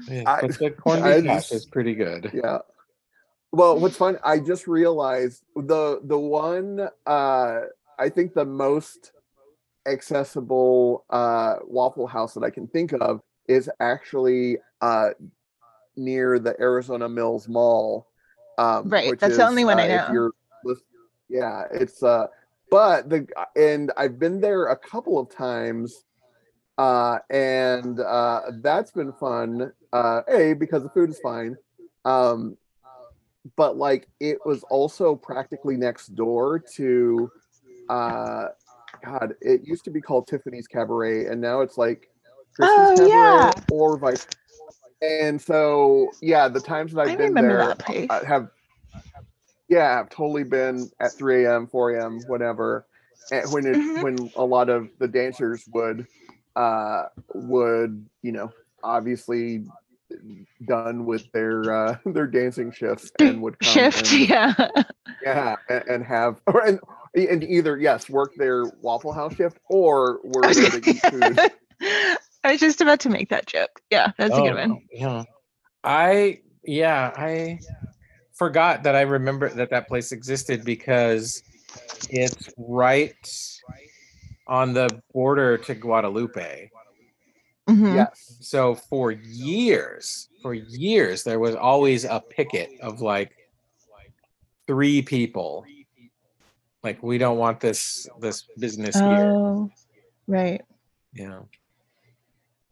Yeah, I- but the [laughs] corned I beef hash just- is pretty good. Yeah. Well, what's fun, I just realized the the one uh I think the most accessible uh Waffle House that I can think of is actually uh near the Arizona Mills Mall. Um Right, which that's the only one I uh, if know. Yeah, it's uh but the and I've been there a couple of times uh and uh that's been fun uh a because the food is fine um but like it was also practically next door to uh god it used to be called tiffany's cabaret and now it's like Oh, Christie's yeah. or vice and so yeah the times that i've I been there that place. Have yeah i've totally been at 3 a.m 4 a.m whatever and when it Mhm. when a lot of the dancers would uh would you know obviously done with their uh [laughs] their dancing shifts and would come Shift, and, yeah. yeah and, and have or [laughs] and, and either yes work their waffle house shift or work I was, there to eat food I was just about to make that joke. Yeah, that's a good Oh, one. Yeah. I yeah, I forgot that I remember that that place existed because it's right on the border to Guadalupe. Mhm. yes So for years, for years there was always a picket of like three people. Like we don't want this this business here. Oh, right. Yeah.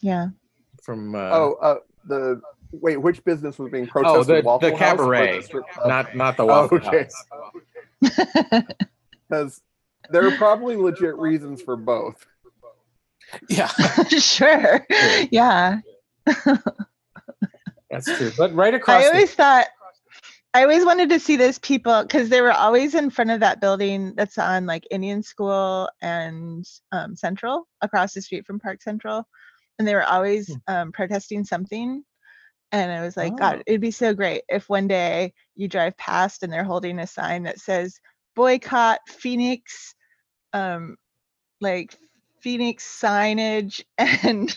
Yeah. From uh oh uh the wait which business was being protested? oh protested the, Waffle the cabaret. the strip? Not not the Oh, Waffle okay. House. [laughs] because there are probably legit reasons for both Yeah. [laughs] sure. Yeah. That's true. But right across I the always thought I always wanted to see those people because they were always in front of that building that's on like Indian School and um, Central across the street from Park Central. And they were always Hmm. um, protesting something. And I was like, Oh. God, it'd be so great if one day you drive past and they're holding a sign that says boycott Phoenix, um, like Phoenix signage [laughs] and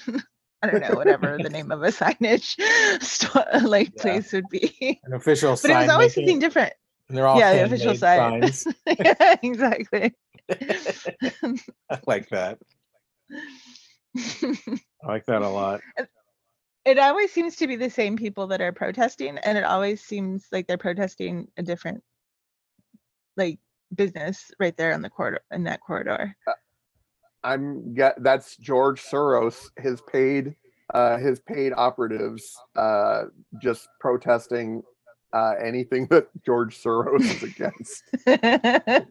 I don't know, whatever the name [laughs] of a signage [laughs] store, like Yeah. place would be. an official But it was always making, something different. and they're all yeah, the official sign. signs. yeah, exactly. I like that. I like that a lot. It always seems to be the same people that are protesting, and it always seems like they're protesting a different, like, business right there on the corridor in that corridor. I'm get that's George Soros, his paid uh his paid operatives uh just protesting uh anything [laughs] that George Soros is against. [laughs]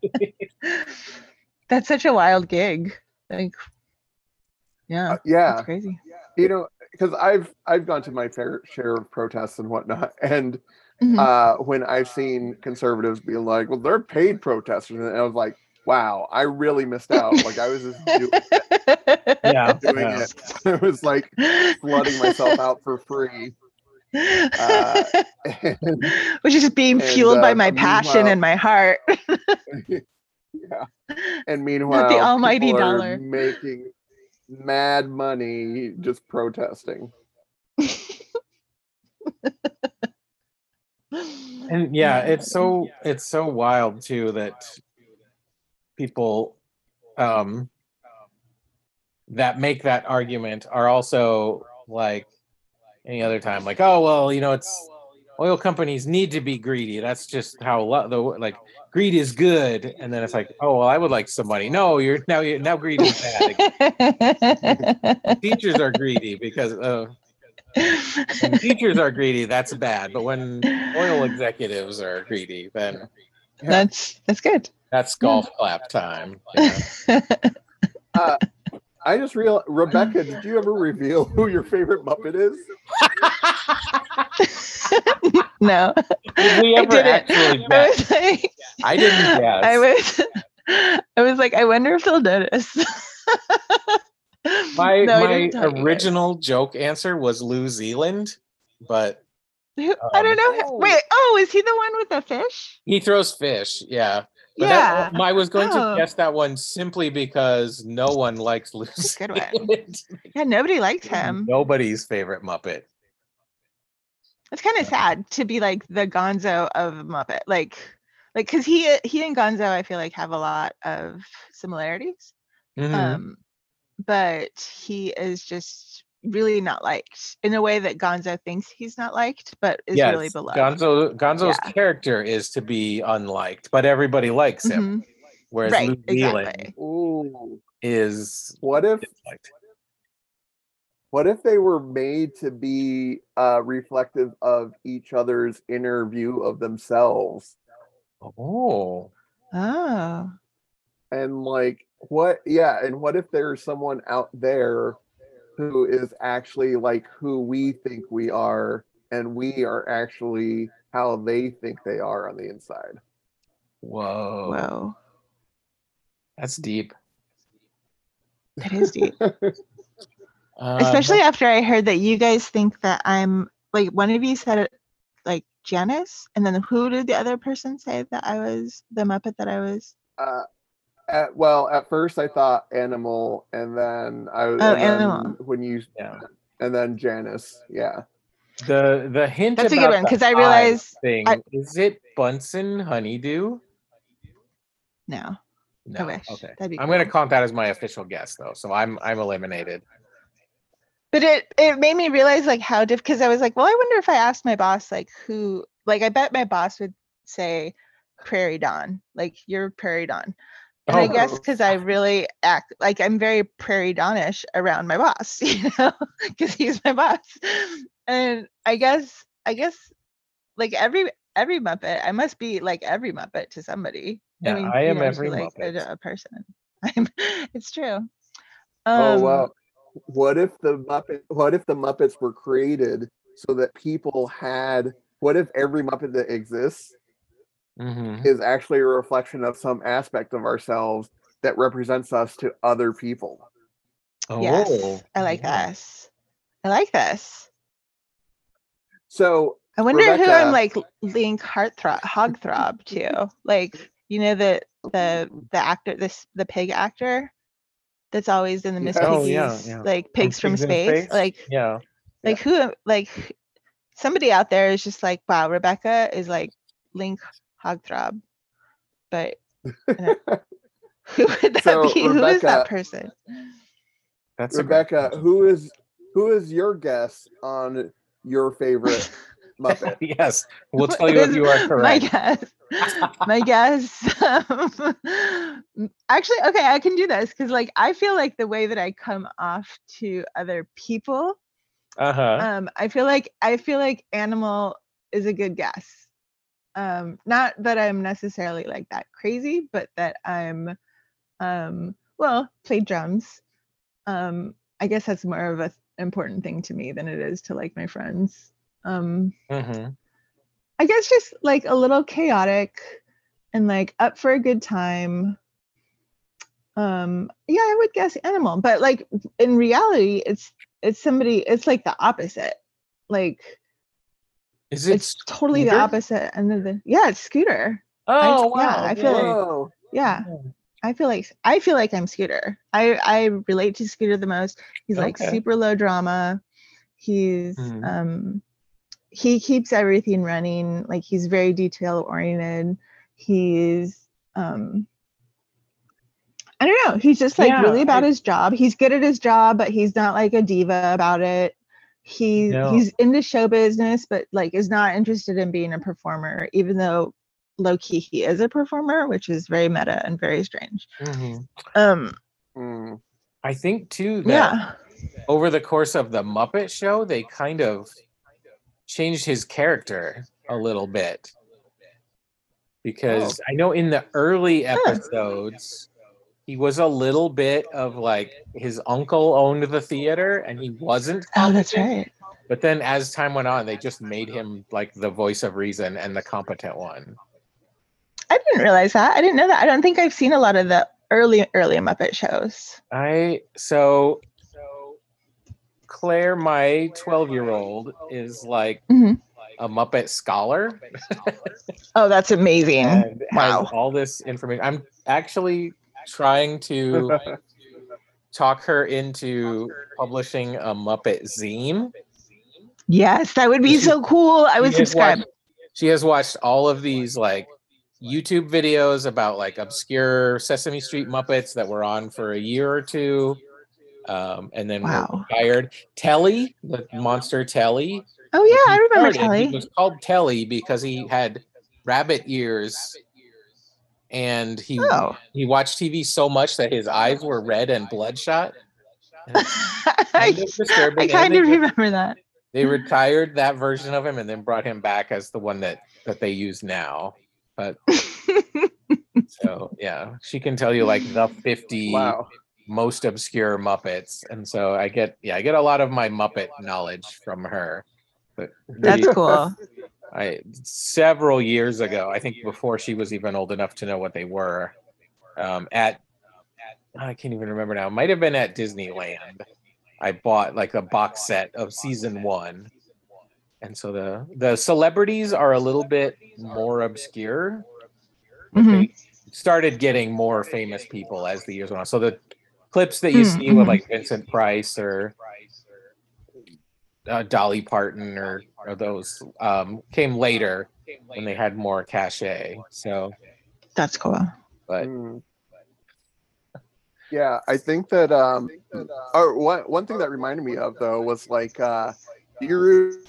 That's such a wild gig. Like, yeah, Uh, yeah, that's crazy. you know, because I've I've gone to my fair share of protests and whatnot, [laughs] and Mhm. uh, when I've seen conservatives being like, "Well, they're paid protesters," and I was like, "Wow, I really missed out." Like I was just do- [laughs] Yeah. [laughs] doing yeah. it. I was like flooding myself out for free. Uh, and, Which is just being and, fueled by uh, my passion and my heart. yeah. And meanwhile, the almighty dollar. making mad money just protesting. and yeah it's so it's so wild too that people um that make that argument are also like any other time like oh well you know it's oil companies need to be greedy that's just how lo- the like greed is good. And then it's like oh well i would like some money no you're now you're now greed is bad. [laughs] Teachers are greedy because uh when teachers are greedy that's bad. But when oil executives are greedy then That's that's good. that's golf clap time you know? [laughs] Uh, I just real Rebecca, [laughs] did you ever reveal who your favorite Muppet is? [laughs] no. Did we I ever didn't. actually I bet? was like, [laughs] I didn't guess. I was I was like, I wonder if they'll notice. my No, my didn't tell you guys. original joke answer was Lou Zealand, but Who- I don't know. Oh. Wait, oh, is he the one with the fish? he throws fish. Yeah. But yeah. that, I was going Oh. to guess that one simply because no one likes New That's good [laughs] one. Yeah, nobody likes him. Nobody's favorite Muppet. It's kind of sad to be like the Gonzo of Muppet. Like like cuz he he and Gonzo I feel like have a lot of similarities. Mhm. Um but he is just really not liked in a way that Gonzo thinks he's not liked but is really Yes, beloved. Gonzo Gonzo's Yeah. character is to be unliked, but everybody likes him. Mhm. Whereas Right, Lou Zealand exactly. Ooh. is What if disliked. what if they were made to be uh reflective of each other's inner view of themselves? Oh. Oh. And like what yeah, and what if there's someone out there who is actually like who we think we are and we are actually how they think they are on the inside. Whoa. Whoa. That's deep. That is deep. [laughs] Uh, Especially after I heard that you guys think that I'm like one of you said it like Janice, and then who did the other person say that I was the Muppet that I was? Uh at, well, at first I thought animal, and then I was Oh, and Animal. when you yeah. and then Janice, yeah. The the hint That's a good one because I eye realized thing I- is it Bunsen honeydew? no. No. wish. Okay. That'd be I'm gonna count that as my official guess though, so I'm I'm eliminated. But it it made me realize like how diff because I was like, well, I wonder if I asked my boss like who like I bet my boss would say Prairie Dawn, like you're Prairie Dawn. And I Oh. guess because I really act like I'm very prairie donish around my boss, [laughs] you know, because he's my boss. And I guess, I guess, like every every Muppet, I must be like every Muppet to somebody. Yeah, I you am know, every like, a- Muppet. A, person. [laughs] I'm. It's true. oh Um, wow. What if the Muppet what if the Muppets were created so that people had what if every Muppet that exists Mhm. is actually a reflection of some aspect of ourselves that represents us to other people? Yes, Oh, I like yeah. this. I like this. So I wonder who I'm like Link Heartthrob, Hogthrob to. Like, you know the the the actor, this the pig actor, that's always in the Miss Yeah. Oh, Piggies, yeah, yeah. like pigs from, Pigs in space. Space? Like, Yeah. like who, like somebody out there is just like, wow, Rebecca is like Link Hogthrob, but uh, [laughs] who would that So, be? Who is that person? That's Rebecca, who is who is your guess on your favorite [laughs] Muppet? yes, we'll tell you if you are [laughs] correct. My guess. My guess. um, actually, okay, I can do this because, like, I feel like the way that I come off to other people, Uh huh. um, I feel like I feel like animal is a good guess. Um, not that I'm necessarily like that crazy, but that I'm, um, well, played drums. Um, I guess that's more of a important thing to me than it is to like my friends. Um, hmm I guess just like a little chaotic and like up for a good time. Um, yeah, I would guess animal, but like in reality, it's it's somebody. It's like the opposite. Like Is it? it's totally the opposite end of the. Yeah, it's Scooter. oh wow! yeah, I feel like- Yeah. I feel like I feel like I'm Scooter. I I relate to Scooter the most. He's like Okay. super low drama. He's Mhm. um he keeps everything running. Like he's very detail oriented. He's um I don't know. He's just like Yeah, really about I- his job. He's good at his job, but he's not like a diva about it. He No. he's into show business, but like is not interested in being a performer, even though low key he is a performer, which is very meta and very strange. Mhm. Um, Mm. I think too that yeah, over the course of the Muppet Show, they kind of changed his character a little bit. Because I know in the early episodes, he was a little bit of like his uncle owned the theater and he wasn't. oh, that's right. But then as time went on, they just made him like the voice of reason and the competent one. I didn't realize that. I didn't know that. I don't think I've seen a lot of the early early Muppet shows. I so so Claire, my 12 year old, is like Mhm. a Muppet scholar Oh, that's amazing. [laughs] and Wow. all this information. I'm actually trying to [laughs] talk her into publishing a Muppet zine. Yes, that would be She- so cool. I would She has subscribe. watched- she has watched all of these like YouTube videos about like obscure Sesame Street Muppets that were on for a year or two. Um, and then were Wow. retired. Telly, the monster Telly. Oh yeah, I remember started, Telly. He was called Telly because he had rabbit ears, and he Oh. he watched TV so much that his eyes were red and bloodshot. And [laughs] kind of I kind of remember that. They retired that version of him and then brought him back as the one that that they use now. But [laughs] so yeah, she can tell you like the fifty Wow. most obscure Muppets, and so I get yeah I get a lot of my Muppet knowledge from her. But That's cool. I several years ago, I think before she was even old enough to know what they were, um, at I can't even remember now. It might have been at Disneyland. I bought like a box set of season one, and so the the celebrities are a little bit more obscure. but Mhm. They started getting more famous people as the years went on. So the clips that you Mm, see with mhm. like Vincent Price or uh, Dolly Parton or, or those um, came later when they had more cachet. So, That's cool. but Mm. Yeah, I think that um or one one thing that reminded me of though was like uh do you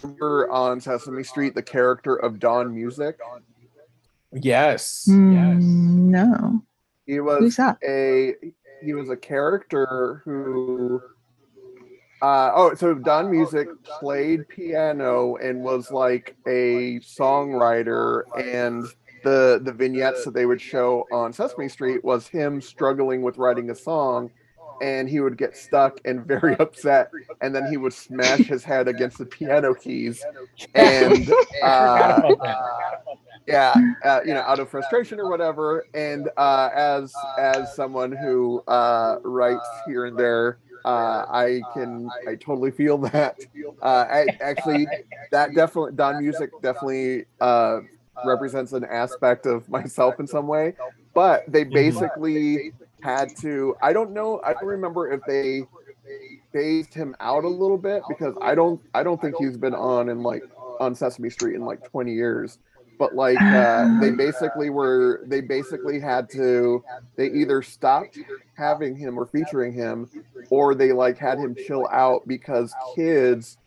remember on Sesame Street the character of Don Music? yes, Mm, yes. No. He Who's was that? a he was a character who uh oh so Don Music played piano and was like a songwriter and the the vignettes that they would show on Sesame Street was him struggling with writing a song and he would get stuck and very [laughs] upset and then he would smash his head against the piano keys. And [laughs] uh, [laughs] yeah uh, you know out of frustration or whatever. And uh, as as someone who uh, writes here and there uh, i can i totally feel that. Uh, I, actually that definitely don music definitely uh, represents an aspect of myself in some way but they basically had to i don't know i don't remember if they phased him out a little bit because i don't i don't think he's been on in like on sesame street in like 20 years but like uh, they [sighs] basically were they basically had to they either stopped having him or featuring him or they like had him chill out because kids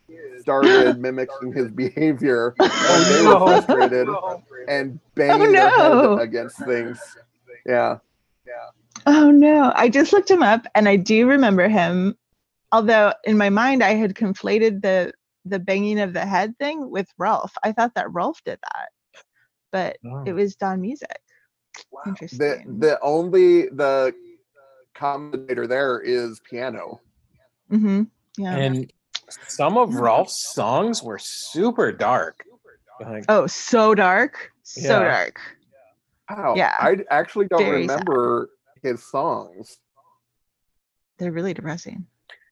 started [laughs] mimicking his behavior [laughs] and they were frustrated and banging Oh, their head against things Yeah. yeah Oh no. I just looked him up and I do remember him. Although in my mind I had conflated the the banging of the head thing with Rowlf. I thought that Rowlf did that. But Oh. it was Don Music. the Interesting. the the only the commentator there is piano Mm-hmm. Yeah. And some of Rowlf's songs were super dark. Like, Oh, so dark. So Yeah. dark. Wow. Yeah. I actually don't Very sad. remember his songs. They're really depressing.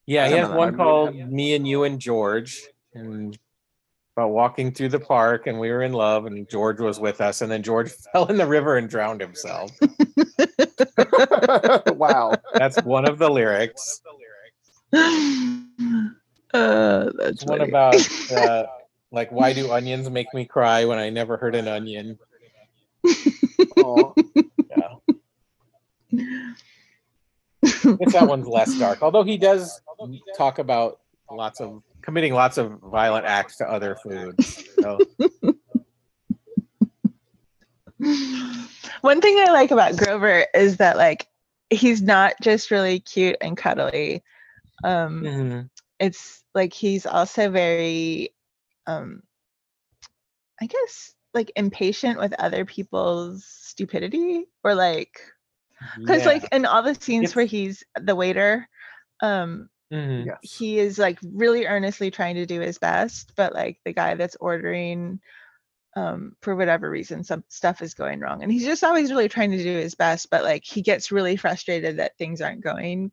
yeah, he some has one called "Me and You and George," and about walking through the park, and we were in love, and George was with us, and then George [laughs] fell in the river and drowned himself. [laughs] wow. That's one of the lyrics. [sighs] uh, that's One about [laughs] uh, like, why do onions make me cry when I never heard an onion? Yeah. I guess that one's less dark. Although he does talk about lots of committing lots of violent acts to other foods. So, [laughs] One thing I like about Grover is that like he's not just really cute and cuddly. Um mhm. it's like he's also very um I guess like impatient with other people's stupidity or like because Yeah. like in all the scenes It's- where he's the waiter um Mhm. Yes. he is like really earnestly trying to do his best but like the guy that's ordering um for whatever reason some stuff is going wrong and he's just always really trying to do his best but like he gets really frustrated that things aren't going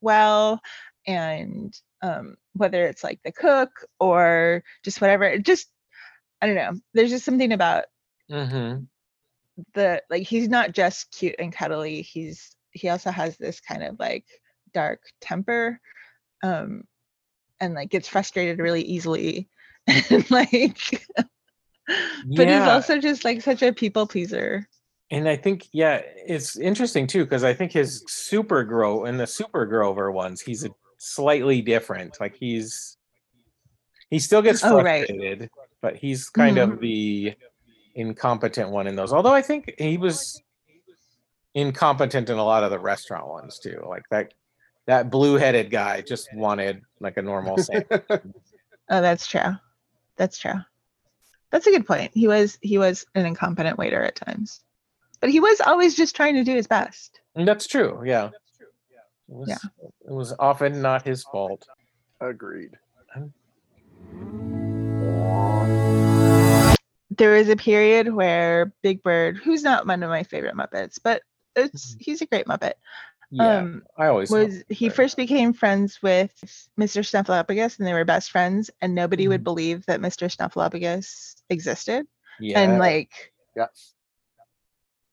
well and um whether it's like the cook or just whatever it just i don't know there's just something about mm-hmm. the like he's not just cute and cuddly he's he also has this kind of like dark temper um and like gets frustrated really easily [laughs] and like [laughs] but he's also just like such a people pleaser And I think, yeah, it's interesting too because I think his Super Grow and the Super Grover ones, he's a slightly different. Like he's he still gets Oh, right. frustrated, but he's kind of the incompetent one in those. Although I think he was incompetent in a lot of the restaurant ones too. Like that that blue-headed guy just wanted like a normal [laughs] sandwich. oh that's true that's true that's a good point he was he was an incompetent waiter at times but he was always just trying to do his best And that's true. Yeah. It was, Yeah. it was often not his fault. Agreed. there was a period where big bird who's not one of my favorite muppets but it's mm-hmm. he's a great muppet Yeah. um I always loved was he Bird. first became friends with Mr. Snuffleupagus and they were best friends and nobody would Mhm. believe that Mr. Snuffleupagus existed yeah. and like Yes.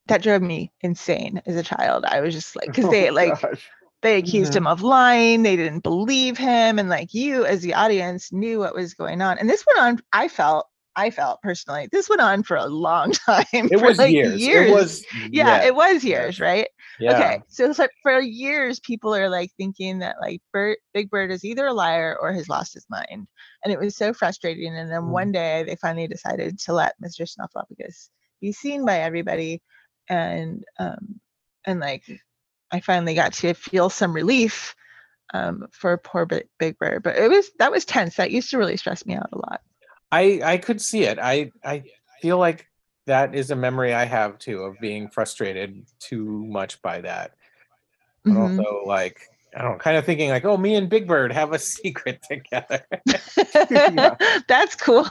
that drove me insane as a child I was just like because [laughs] they Oh, like gosh. they accused Mhm. him of lying they didn't believe him and like you as the audience knew what was going on and this went on I felt I felt personally this went on for a long [laughs] time it was like years. years It was yeah, it was years right yeah. Okay, so it's like for years, people are like thinking that like Bert, Big Bird is either a liar or has lost his mind, and it was so frustrating. And then Mm. one day, they finally decided to let Mr. Snuffleupagus be seen by everybody, and um, and like I finally got to feel some relief um for poor Big Bird, but it was that was tense. That used to really stress me out a lot. I I could see it. I I feel like that is a memory I have too of being frustrated too much by that. But Mhm. also like I don't know, kind of thinking like, oh, me and Big Bird have a [laughs] secret together. Yeah. [laughs] That's cool.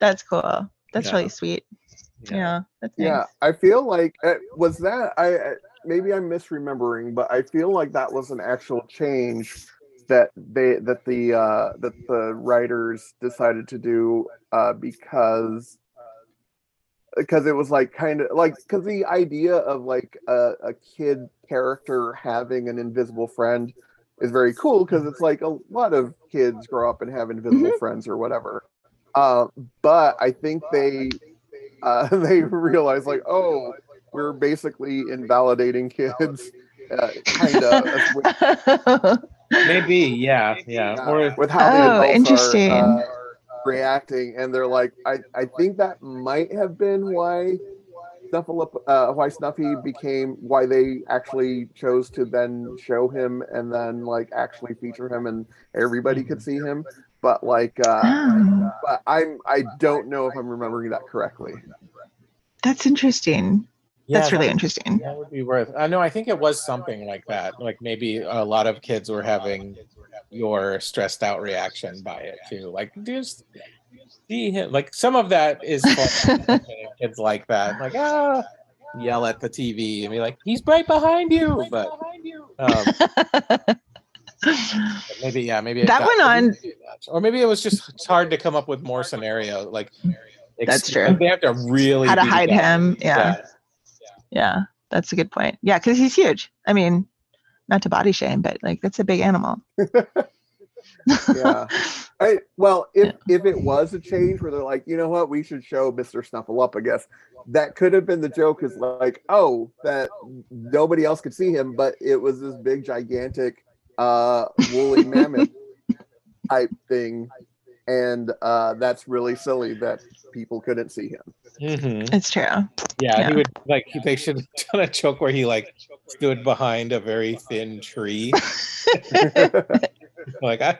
That's cool. That's Yeah. really sweet. Yeah, that's nice. Yeah, I feel like uh, was that I uh, maybe I'm misremembering, but I feel like that was an actual change that they that the uh that the writers decided to do uh because because it was like kind of like because the idea of like a, a kid character having an invisible friend is very cool because it's like a lot of kids grow up and have invisible friends or whatever. Uh, but i think they uh, [laughs] they realize like oh we're basically invalidating kids uh, kind of [laughs] Maybe, yeah, yeah. Or with how Oh, adults interesting. Are, uh, reacting and they're like I, I think that might have been why Snuffleup, uh, why Snuffy became why they actually chose to then show him and then like actually feature him and everybody could see him but like uh Oh, but i'm i don't know if i'm remembering that correctly that's interesting. Yeah, that's really that- interesting. That would be worth. I know. I think it was something like that. Like maybe a lot of kids were having your stressed out reaction by it too. Like just see him. Like some of that is [laughs] kids like that. Like ah, yell at the TV and be like, "He's right behind you," but. Um, [laughs] maybe yeah, maybe That got- went on- didn't do that. or maybe it was just it's hard to come up with more scenario. Like ex- That's true. They have to really How to hide down. him. Yeah. Yeah. Yeah, that's a good point. Yeah. Cause he's huge. I mean, not to body shame, but like that's a big animal. [laughs] [laughs] Yeah. I, well, if if it was a change where they're like, you know what, we should show Mr. Snuffleupagus, that could have been the joke. Is like, oh, that nobody else could see him, but it was this big, gigantic, uh, woolly mammoth type thing, and uh, that's really silly that people couldn't see him. Mhm. It's true. Yeah, Yeah. he would like they should have done a joke where he like stood behind a very thin tree. [laughs] like I,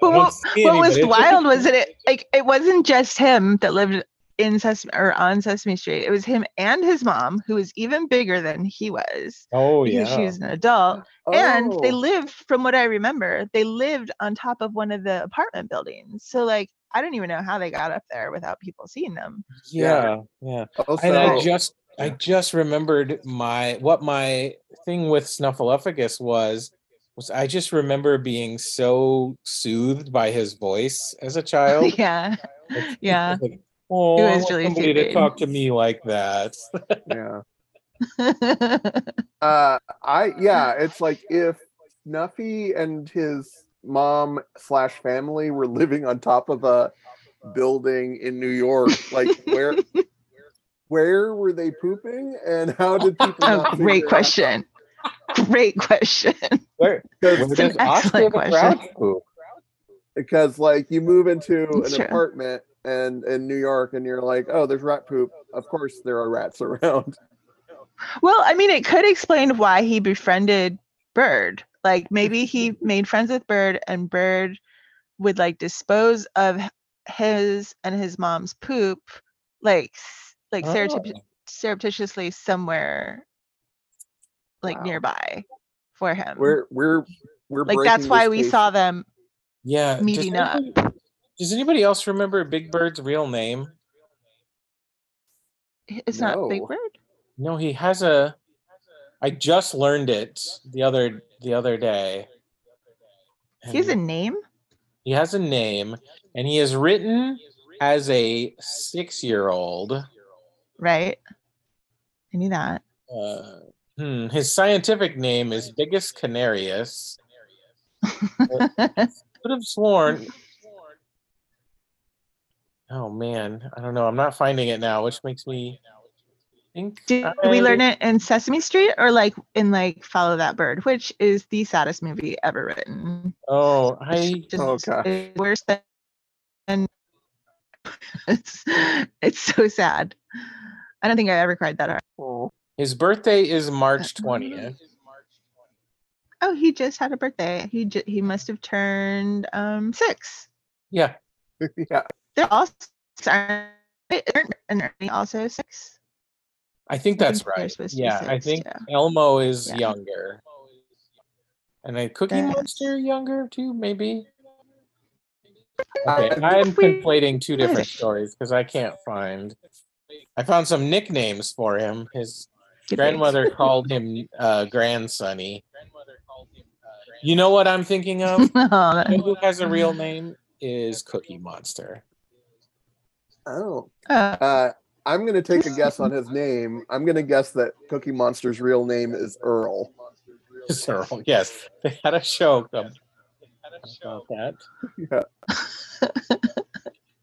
But don't what, see what was wild was that it like it wasn't just him that lived in Sesame or on Sesame Street. It was him and his mom, who was even bigger than he was oh because yeah, she was an adult. And they Oh, lived, from what I remember, they lived on top of one of the apartment buildings. So like I don't even know how they got up there without people seeing them. yeah, yeah. also, And I just I just remembered my what my thing with Snuffleupagus was was I just remember being so soothed by his voice as a child. [laughs] yeah. Like, Yeah. like, oh, I was really somebody to talk to me like that. yeah. [laughs] Uh, I yeah, it's like if Snuffy and his mom slash family were living on top of a building in New York, like where where were they pooping and how did [laughs] people? oh, not great figure out? question. Great question. Where It's an does Oscar excellent question. Poop? because like you move into It's an true. apartment and in New York and you're like, oh, there's rat poop. Of course there are rats [laughs] around. Well, I mean, it could explain why he befriended Bird. Like maybe he [laughs] made friends with Bird, and Bird would like dispose of his and his mom's poop, like like Oh. surreptiti- surreptitiously somewhere, like Wow. nearby, for him. We're we're we're like that's why we case- saw them. Yeah. does meeting up. Does anybody else remember Big Bird's real name? It's not Big Bird. No, he has a. I just learned it the other the other day. He has a name. he has a name, and he is written as a six-year-old. right? I knew that. Uh, hmm, his scientific name is Bigus canarius. [laughs] Could have sworn. Oh man, I don't know. I'm not finding it now, which makes me think. Did I- we learn it in Sesame Street or like in like Follow That Bird, which is the saddest movie ever written? Oh, I just Oh, gosh. it's worse than [laughs] it's it's so sad. I don't think I ever cried that hard. Oh, his birthday is March 20th. Oh, he just had a birthday. He ju- he must have turned um six. Yeah, [laughs] yeah. They're all s- aren't they- aren't- Ernie also six. I think I that's think right. Yeah, I think yeah. Elmo is Yeah. younger. And a Cookie Yeah. Monster younger too, maybe. Uh, Okay, I'm we- conflating two different stories because I can't find. I found some nicknames for him. His grandmother called him uh, Grandsonny. You know what I'm thinking of? [laughs] You know who has a real [laughs] name? Is Cookie Monster. Oh. uh, Uh, I'm gonna take a [laughs] guess on his name. I'm gonna guess that Cookie Monster's real name is Earl. Earl. Yes, they had a show um, about that. Yeah.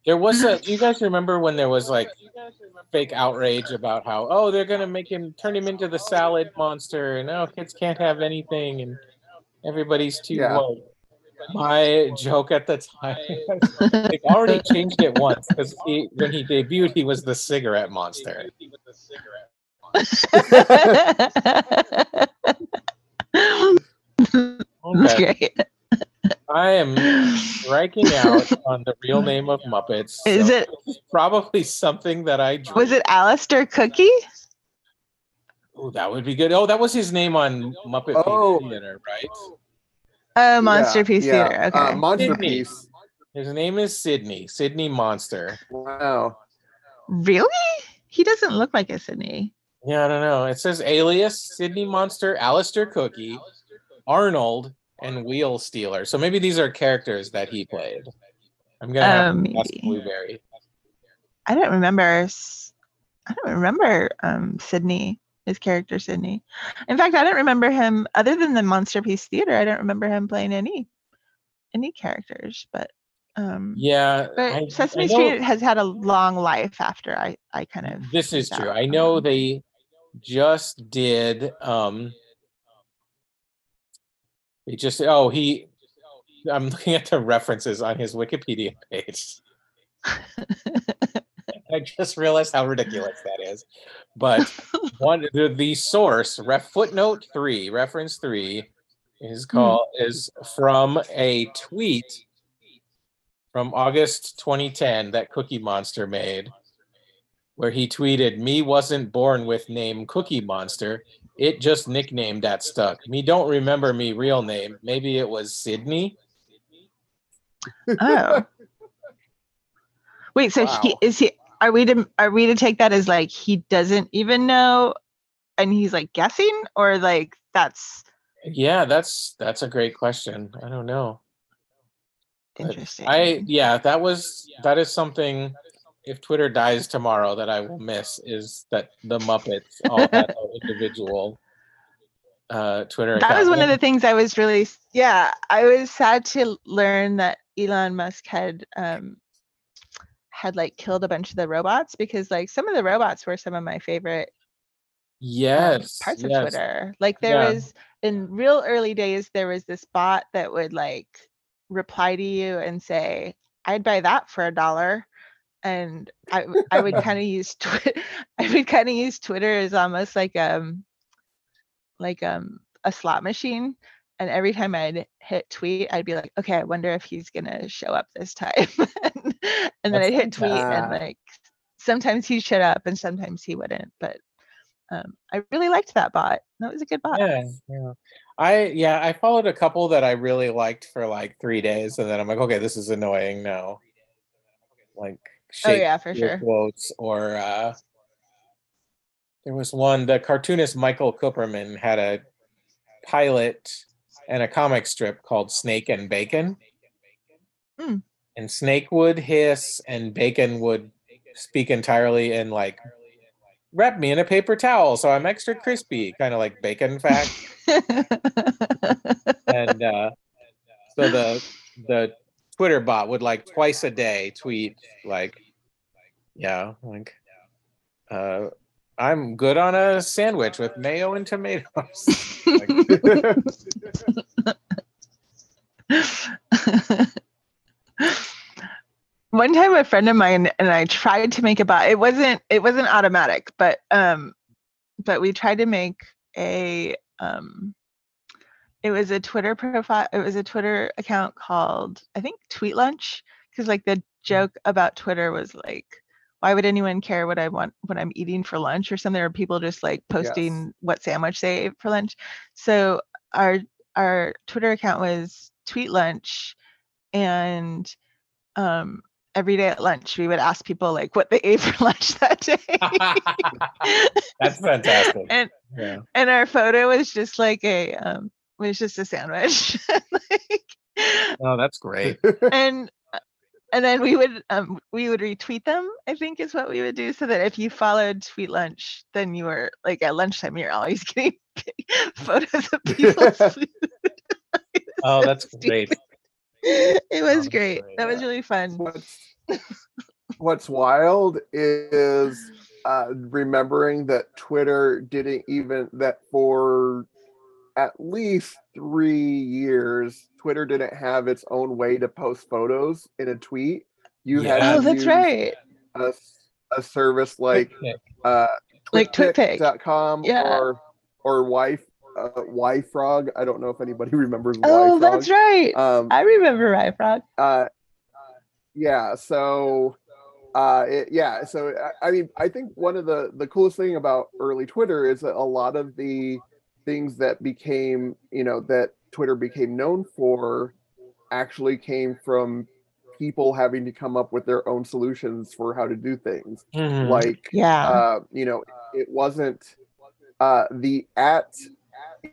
There was a. Do you guys remember when there was like fake outrage about how oh they're gonna make him turn him into the salad monster and oh kids can't have anything and everybody's too Yeah. woke. [laughs] My joke at the time, they've already changed it once because he when he debuted he was the cigarette monster. Okay, [laughs] Great. I am striking out on the real name of Muppets. Is it- probably something that I drew. Was it Alistair Cookie? Oh, that would be good. Oh, that was his name on Muppet Baby Oh. Theater, right? Oh, Monster Yeah, Piece yeah. Theater. Okay. Uh, Monster Sydney. Piece. His name is Sydney. Sydney Monster. Wow. really? He doesn't look like a Sydney. Yeah, I don't know. It says alias Sydney Monster, Alistair Cookie, Arnold, and Wheel Stealer. So maybe these are characters that he played. I'm gonna have Um, to ask. Blueberry. I don't remember. I don't remember um Sydney, his character Sydney. In fact, I don't remember him other than the Monster Piece Theater. I don't remember him playing any any characters. But um, Yeah, but I- Sesame I know- Street has had a long life after I I kind of. This is true. I know Um, they just did. um They just. Oh, he. I'm [laughs] looking at the references on his Wikipedia page. [laughs] I just realized how ridiculous that is. But [laughs] one the, the source, ref footnote three, reference three, is hmm. called is from a tweet from August 2010 that Cookie Monster made, where he tweeted, "Me wasn't born with name Cookie Monster. It just nicknamed that stuck. Me don't remember me real name. Maybe it was Sydney." oh. Wait, so he is he? Are we to are we to take that as like he doesn't even know, and he's like guessing, or like that's Yeah, that's that's a great question. I don't know. But interesting? I yeah, that was that is something. If Twitter dies tomorrow, that I will miss is that the Muppets all an [laughs] individual uh, Twitter. that was one of the things I was really yeah I was sad to learn that Elon Musk had um had like killed a bunch of the robots because like some of the robots were some of my favorite um, yes parts of. Twitter. Like there Yeah. was in real early days, there was this bot that would like reply to you and say, "I'd buy that for a dollar," and i i would [laughs] kind of use Twitter. [laughs] I would kind of use Twitter as almost like um like um a slot machine. And every time I'd hit tweet, I'd be like, okay, I wonder if he's gonna show up this time. [laughs] and, then That's I'd hit tweet and like sometimes he'd shut up and sometimes he wouldn't. But um, I really liked that bot. That was a good bot. Yeah, yeah. I yeah, I followed a couple that I really liked for like three days, and then I'm like, okay, this is annoying now. Like Oh yeah, for sure. quotes or uh there was one the cartoonist Michael Kupperman had a pilot and a comic strip called Snake and Bacon. Hmm. And Snake would hiss and Bacon would speak entirely in like wrap me in a paper towel so I'm extra crispy, kind of like bacon fact. [laughs] and uh so the the Twitter bot would like twice a day tweet like yeah, like uh I'm good on a sandwich with mayo and tomatoes. [laughs] One time a friend of mine and I tried to make a bot. It wasn't it wasn't automatic, but um but we tried to make a um it was a Twitter profile it was a Twitter account called I think Tweet Lunch because like the joke about Twitter was like why would anyone care what I want what I'm eating for lunch or something or people just like posting what sandwich they ate for lunch. So our our Twitter account was Tweet Lunch and um every day at lunch we would ask people like what they [laughs] ate for lunch that day. [laughs] That's fantastic. and Yeah. and our photo was just like a um was just a sandwich. [laughs] like, Oh, that's great. and and then we would um we would retweet them i think is what we would do so that if you followed tweet lunch then you were like at lunchtime you're always [laughs] getting [laughs] photos of people's [laughs] food. Oh, that's So great. it was that's great. great, that was really fun. What's what's wild is uh, remembering that Twitter didn't even that for at least three years, Twitter didn't have its own way to post photos in a tweet. You had oh that's right a, a service like Picnic. uh, Like TwitPic. TwitPic.com Yeah. or or Wife uh, Yfrog. I don't know if anybody [laughs] remembers oh Yfrog. that's right Um, i remember Yfrog uh yeah so uh it, yeah so I, I mean i think one of the the coolest thing about early twitter is that a lot of the things that became you know that Twitter became known for actually came from people having to come up with their own solutions for how to do things. Mhm. Like, Yeah. uh, you know, it wasn't uh, the at,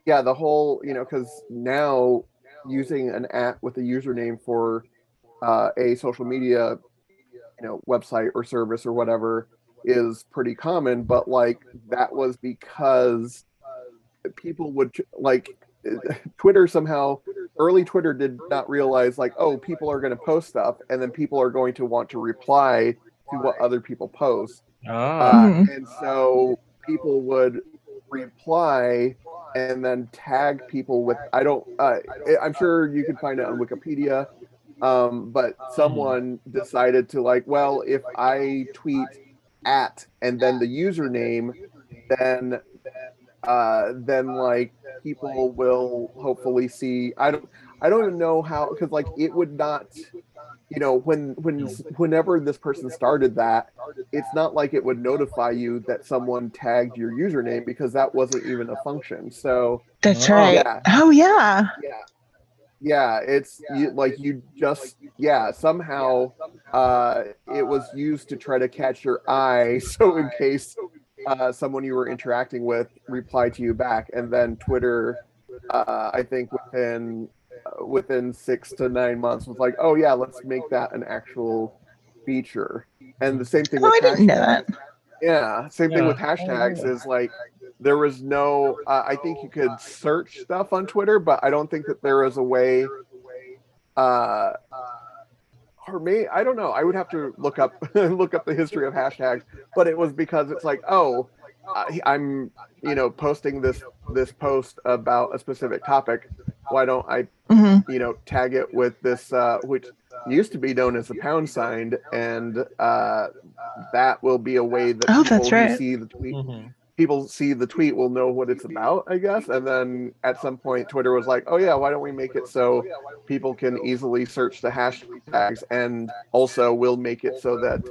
yeah, the whole, you know, because now using an at with a username for uh, a social media, you know, website or service or whatever is pretty common. But like that was because people would like [laughs] Twitter somehow early Twitter did not realize like oh people are going to post stuff and then people are going to want to reply to what other people post Ah. uh, Mhm. and so people would reply and then tag people with I don't uh, I'm sure you can find it on Wikipedia um, but someone decided to like well if I tweet at and then the username then uh, then like people will hopefully see I don't I don't even know how because like it would not you know when when whenever this person started that it's not like it would notify you that someone tagged your username because that wasn't even a function. so That's Oh, right. yeah. Oh yeah. yeah. Yeah it's you, like you just yeah somehow uh it was used to try to catch your eye. [laughs] So in case uh someone you were interacting with replied to you back and then twitter uh i think within uh, within six to nine months was like oh yeah let's make that an actual feature and the same thing Oh, with I didn't know that. Yeah, same thing with hashtags is like there was no. Uh, I think you could search stuff on Twitter, but I don't think that there is a way. Uh, or may I don't know. I would have to look up [laughs] look up the history of hashtags, but it was because it's like, oh, I, I'm you know posting this this post about a specific topic. Why don't I hmm you know tag it with this uh, which used to be known as the pound sign, and uh, that will be a way that Oh, people that's who right. see the tweet Mhm. People see the tweet will know what it's about, I guess. And then at some point, Twitter was like, "Oh yeah, why don't we make it so people can easily search the hashtags, and also we'll make it so that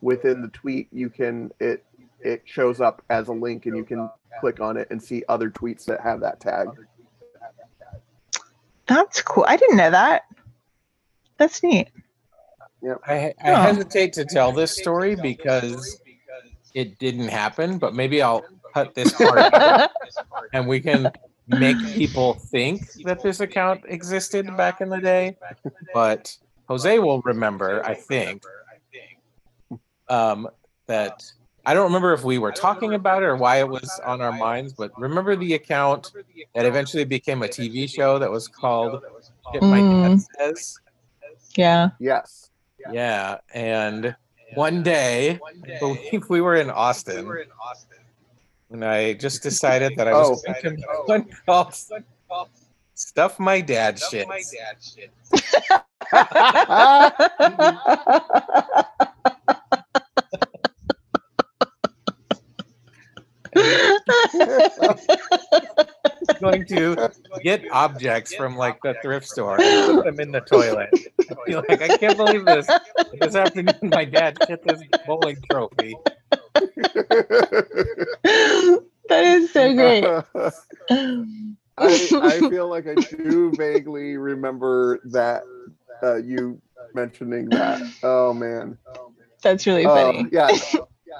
within the tweet you can it it shows up as a link, and you can click on it and see other tweets that have that tag." That's cool. I didn't know that. That's neat. I, I Oh. hesitate to tell this story because it didn't happen, but maybe I'll cut this [laughs] part out and we can make people think that this account existed back in the day. But Jose will remember, I think, um, that I don't remember if we were talking about it or why it was on our minds, but remember the account that eventually became a TV show that was called Shit My Dad Mm. Says? yeah. Yes. Yeah, and one day, I believe we were in Austin, We were in Austin. and I just decided that I oh. was Oh. going to make one called "Stuff My Dad Shits." [laughs] [laughs] going to get objects from like the thrift store and put them in the toilet. I feel like I can't believe this. This afternoon, my dad shit this bowling trophy. that is so great. [laughs] I, I feel like I do vaguely remember that uh, you mentioning that. Oh man. That's really Oh, funny. yeah.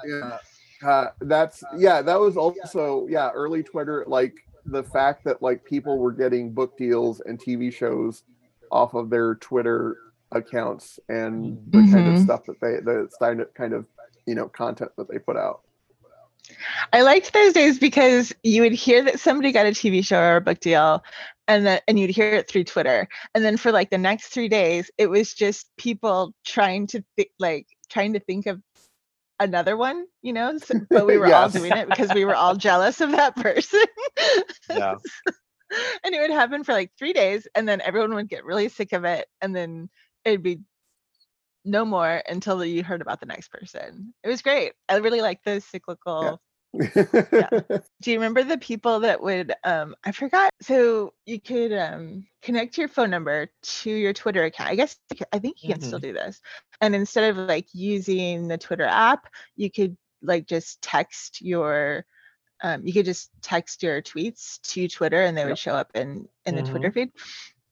yeah. Uh, that's yeah. That was also yeah. Early Twitter, like the fact that like people were getting book deals and TV shows off of their Twitter accounts and the kind of Mhm. stuff that they the kind of kind of you know content that they put out. I liked those days because you would hear that somebody got a TV show or a book deal, and then and you'd hear it through Twitter, and then for like the next three days, it was just people trying to think like trying to think of another one, you know. So, [laughs] but we were all doing it because we were all jealous of that person. Yeah. [laughs] and it would happen for like three days, and then everyone would get really sick of it, and then it'd be no more until you heard about the next person. It was great. I really like those cyclical [laughs] do you remember the people that would um i forgot so you could um connect your phone number to your twitter account. I guess i think you can still do this. And instead of like using the twitter app you could like just text your um, you could just text your tweets to Twitter and they would show up in in the Mhm. Twitter feed.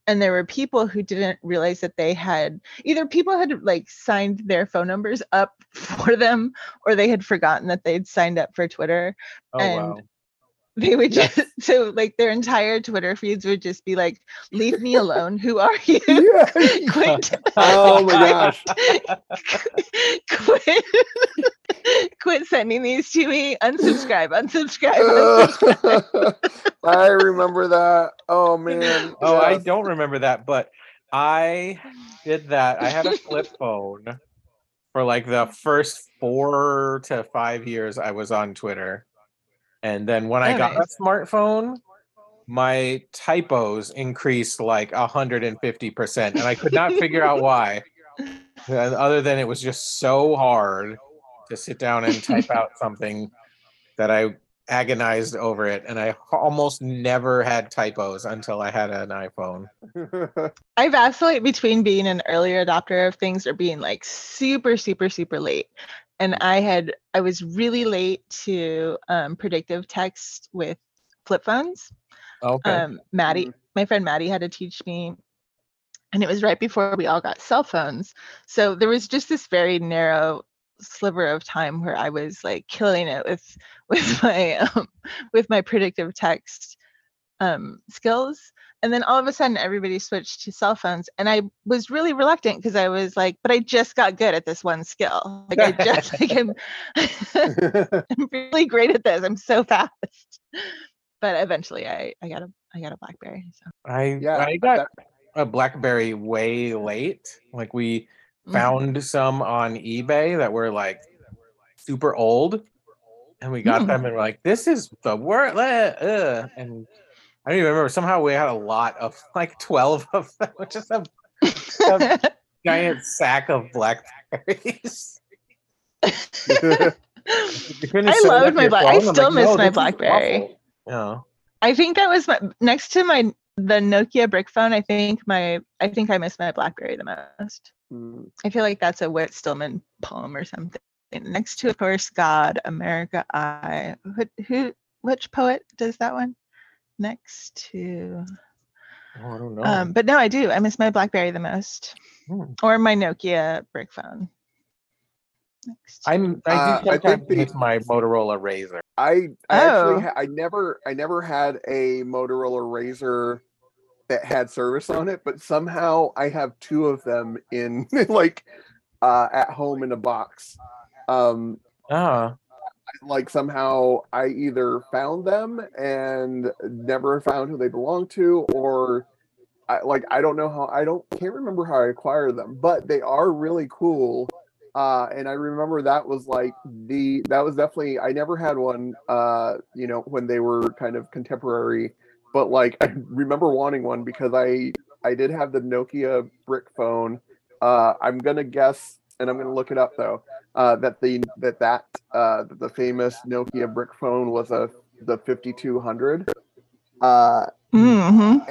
And there were people who didn't realize that they had either people had like signed their phone numbers up [laughs] for them or they had forgotten that they'd signed up for Twitter. Oh and wow. They would That's- just [laughs] so like their entire Twitter feeds would just be like, "Leave me alone. Who are [laughs] you? Yeah. [laughs] Quit Oh my gosh. quit quit sending these to me unsubscribe unsubscribe, unsubscribe. I remember that. Oh man. Oh, I don't remember that, but I did that. I had a flip phone for like the first four to five years I was on Twitter. And then when I got nice. a smartphone, my typos increased like 150%. And I could not figure out why. [laughs] Other than it was just so hard to sit down and type [laughs] out something that I agonized over it. And I almost never had typos until I had an iPhone. [laughs] i vacillate between being an earlier adopter of things or being like super super super late and i had i was really late to um, predictive text with flip phones Okay. um, Maddie, Mhm. my friend Maddie had to teach me, and it was right before we all got cell phones. So there was just this very narrow sliver of time where I was like killing it with [laughs] with my um, with my predictive text um, skills. And then all of a sudden, everybody switched to cell phones, and I was really reluctant because I was like, "But I just got good at this one skill. [laughs] Like I just like I'm, [laughs] [laughs] I'm really great at this. I'm so fast." But eventually, I I got a I got a BlackBerry. So. I yeah. I got that- a BlackBerry way late. Like we Mhm. found some on eBay that were like super old, and we got Mm. them and we're like, "This is the word." Uh, and I don't even remember. Somehow we had a lot of [laughs] like twelve of them, which is a [laughs] giant sack of Blackberries. [laughs] I loved my Black- I still like, miss "No, my BlackBerry." awful." Yeah. I think that was my next to my the Nokia brick phone. I think my I think I miss my BlackBerry the most. Mm, I feel like that's a Whit Stillman poem or something. Next to, of course, God, America, I. Who, who which poet does that one? Next to, Oh, I don't know. um, but no, I do. I miss my BlackBerry the most, Hmm. or my Nokia brick phone. Next. to- I'm I do Uh, I think sometimes the- my Motorola Razor. I, I Oh. actually ha- I never I never had a Motorola Razor that had service on it, but somehow I have two of them in [laughs] like uh at home in a box. Um Ah, like somehow I either found them and never found who they belong to or I like I don't know how I don't can't remember how I acquired them, but they are really cool. Uh, and I remember that was like the that was definitely I never had one uh you know when they were kind of contemporary, but like [laughs] I remember wanting one because I I did have the Nokia brick phone. Uh, I'm gonna guess and I'm gonna look it up though. Uh, that the that that uh, the famous Nokia brick phone was a the 5200. Uh, Mhm.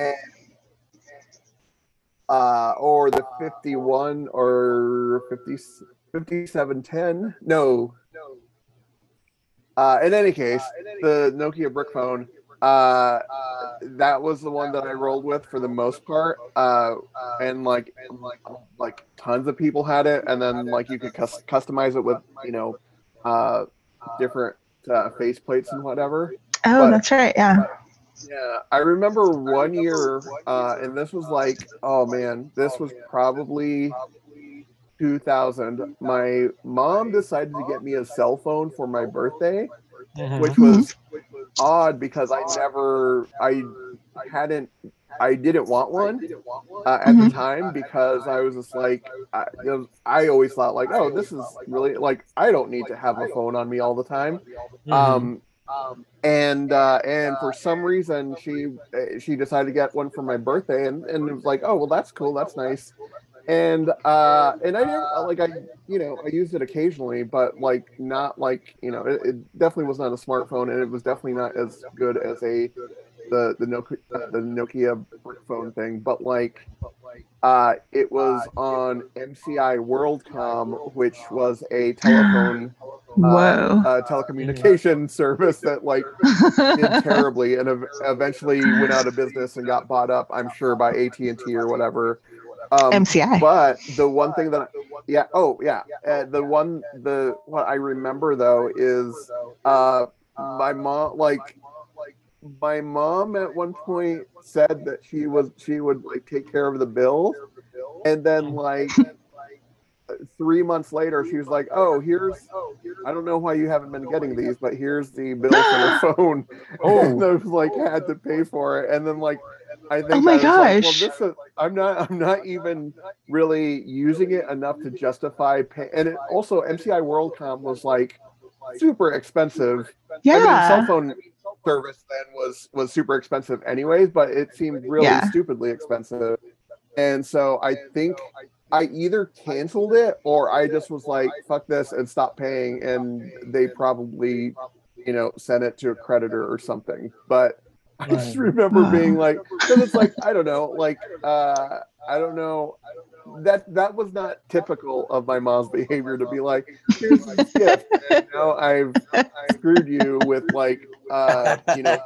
uh, or the 51 or 50, 5710. No. Uh, in any case, the Nokia brick phone, uh, that was the one that I rolled with for the most part. Uh, and like, like tons of people had it. And then like you could cus- customize it with, you know, uh, different uh, face plates and whatever. Oh, But- that's right. Yeah. Yeah, I remember one year, uh, and this was like, oh man, this was probably 2000. My mom decided to get me a cell phone for my birthday, mhm. which was odd because I never, I hadn't, I didn't want one uh, at the Mhm. time because I was just like, I, it was, I always thought like, oh, this is really like, I don't need to have a phone on me all the time. Mhm. Um, and uh, and for some reason she uh, she decided to get one for my birthday, and, and it was like, oh well, that's cool, that's nice. And uh, and I never like I you know I used it occasionally, but like not like you know it, it definitely was not a smartphone, and it was definitely not as good as a the the Nokia uh, the Nokia brick phone thing, but like uh, it was on MCI WorldCom, which was a telephone [gasps] Whoa. uh, telecommunication [laughs] service that like did terribly and ev- eventually went out of business and got bought up. I'm sure by AT and T or whatever. Um, MCI. but the one thing that, yeah, oh yeah, uh, the one the what I remember though is uh my mom like my mom at one point said that she was she would like take care of the bills. and then like three months later she was like oh here's i don't know why you haven't been getting these but here's the bill for the phone [laughs] Oh. and i was like had to pay for it. And then like i oh think Oh my was like, well, gosh. this is, i'm not i'm not even really using it enough to justify pay and it also mci worldcom was like super expensive I mean, yeah. cell phone service then was was super expensive anyways, but it seemed really Yeah. stupidly expensive. And so I think I either canceled it or I just was like, fuck this and stopped paying. And they probably, you know, sent it to a creditor or something. But I just remember being like, [laughs] because it's like, I don't know, like, uh, I don't know. That that was not typical of my mom's behavior to be like, here's this gift. And [laughs] now I've screwed you with like uh you know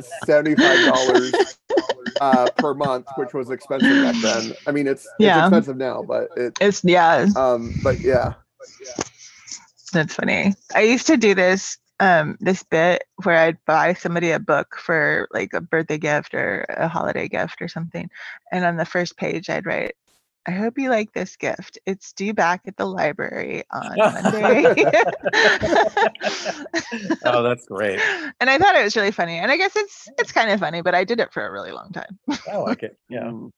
$75 uh per month which was expensive back then i mean it's, Yeah. it's expensive now but it It's yeah, um but yeah that's funny. I used to do this um this bit where I'd buy somebody a book for like a birthday gift or a holiday gift or something. And on the first page I'd write, I hope you like this gift. It's due back at the library on Monday. [laughs] oh, that's great. [laughs] and I thought it was really funny. And I guess it's it's kind of funny, but I did it for a really long time. I like it. Yeah, [laughs] Mm.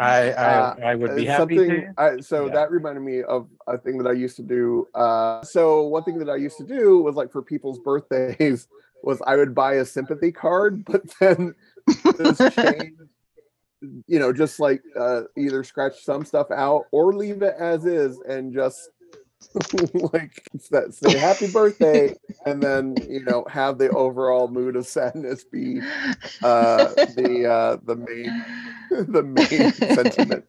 I I, Uh, I would be happy something to. I, so Yeah. that reminded me of a thing that i used to do uh so one thing that i used to do was like for people's birthdays [laughs] was i would buy a sympathy card but [laughs] then change you know just like uh either scratch some stuff out or leave it as is and just [laughs] like that say happy birthday [laughs] and then you know have the overall mood of sadness be uh the uh the main [laughs] the main sentiment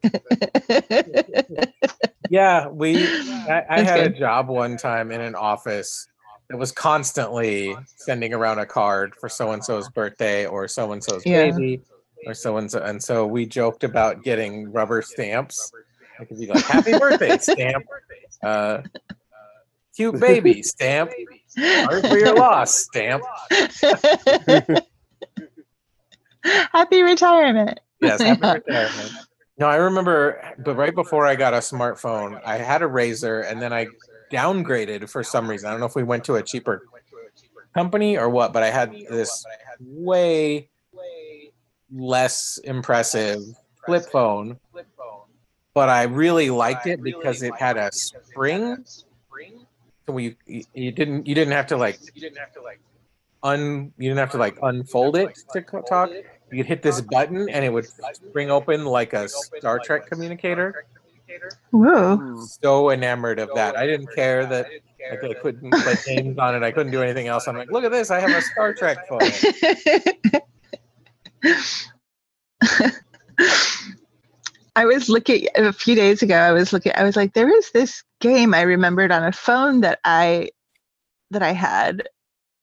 Yeah, we. I, I That's had a job one time in an office that was constantly sending around a card for so and so's birthday or so and so's Yeah. baby or so and so, and so we joked about getting rubber stamps. It could be like "Happy Birthday" stamp, uh, "Cute [laughs] baby" stamp, "Sorry for your loss" stamp. [laughs] Happy retirement. Yes, happy [laughs] retirement. No, I remember, but right before I got a smartphone, I had a Razor, and then I downgraded for some reason. I don't know if we went to a cheaper company or what, but I had this way less impressive flip phone. But I really liked it because it had a spring. So you you didn't you didn't have to like you didn't have to like un you didn't have to like unfold it to co- talk. You could hit this button and it would spring open like a Star Trek communicator. Whoa. So enamored of that. I didn't care that like, I couldn't play games on it. I couldn't do anything else. I'm like, look at this. I have a Star Trek phone. [laughs] [laughs] I was looking a few days ago. I was looking. I was like, there is this game I remembered on a phone that I that I had,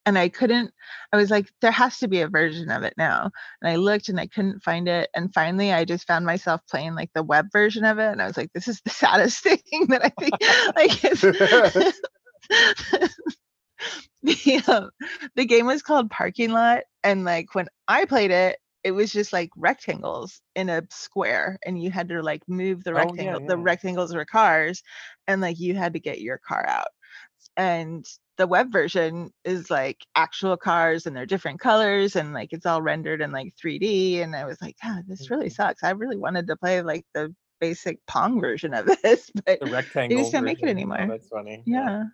and I couldn't. I was like, there has to be a version of it now. And I looked and I couldn't find it. And finally, I just found myself playing like the web version of it. And I was like, this is the [laughs] saddest thing that I think. [laughs] like, it's, [laughs] the, um, the game was called Parking Lot, and like when I played it, it was just like rectangles in a square, and you had to like move the Oh, yeah, rectangle. The rectangles were cars, and like you had to get your car out. And the web version is like actual cars, and they're different colors, and like it's all rendered in like 3D. And I was like, God, this really Mm-hmm. sucks. I really wanted to play like the basic Pong version of [laughs] this, but The rectangle. just can't make it anymore. Oh, that's funny. yeah.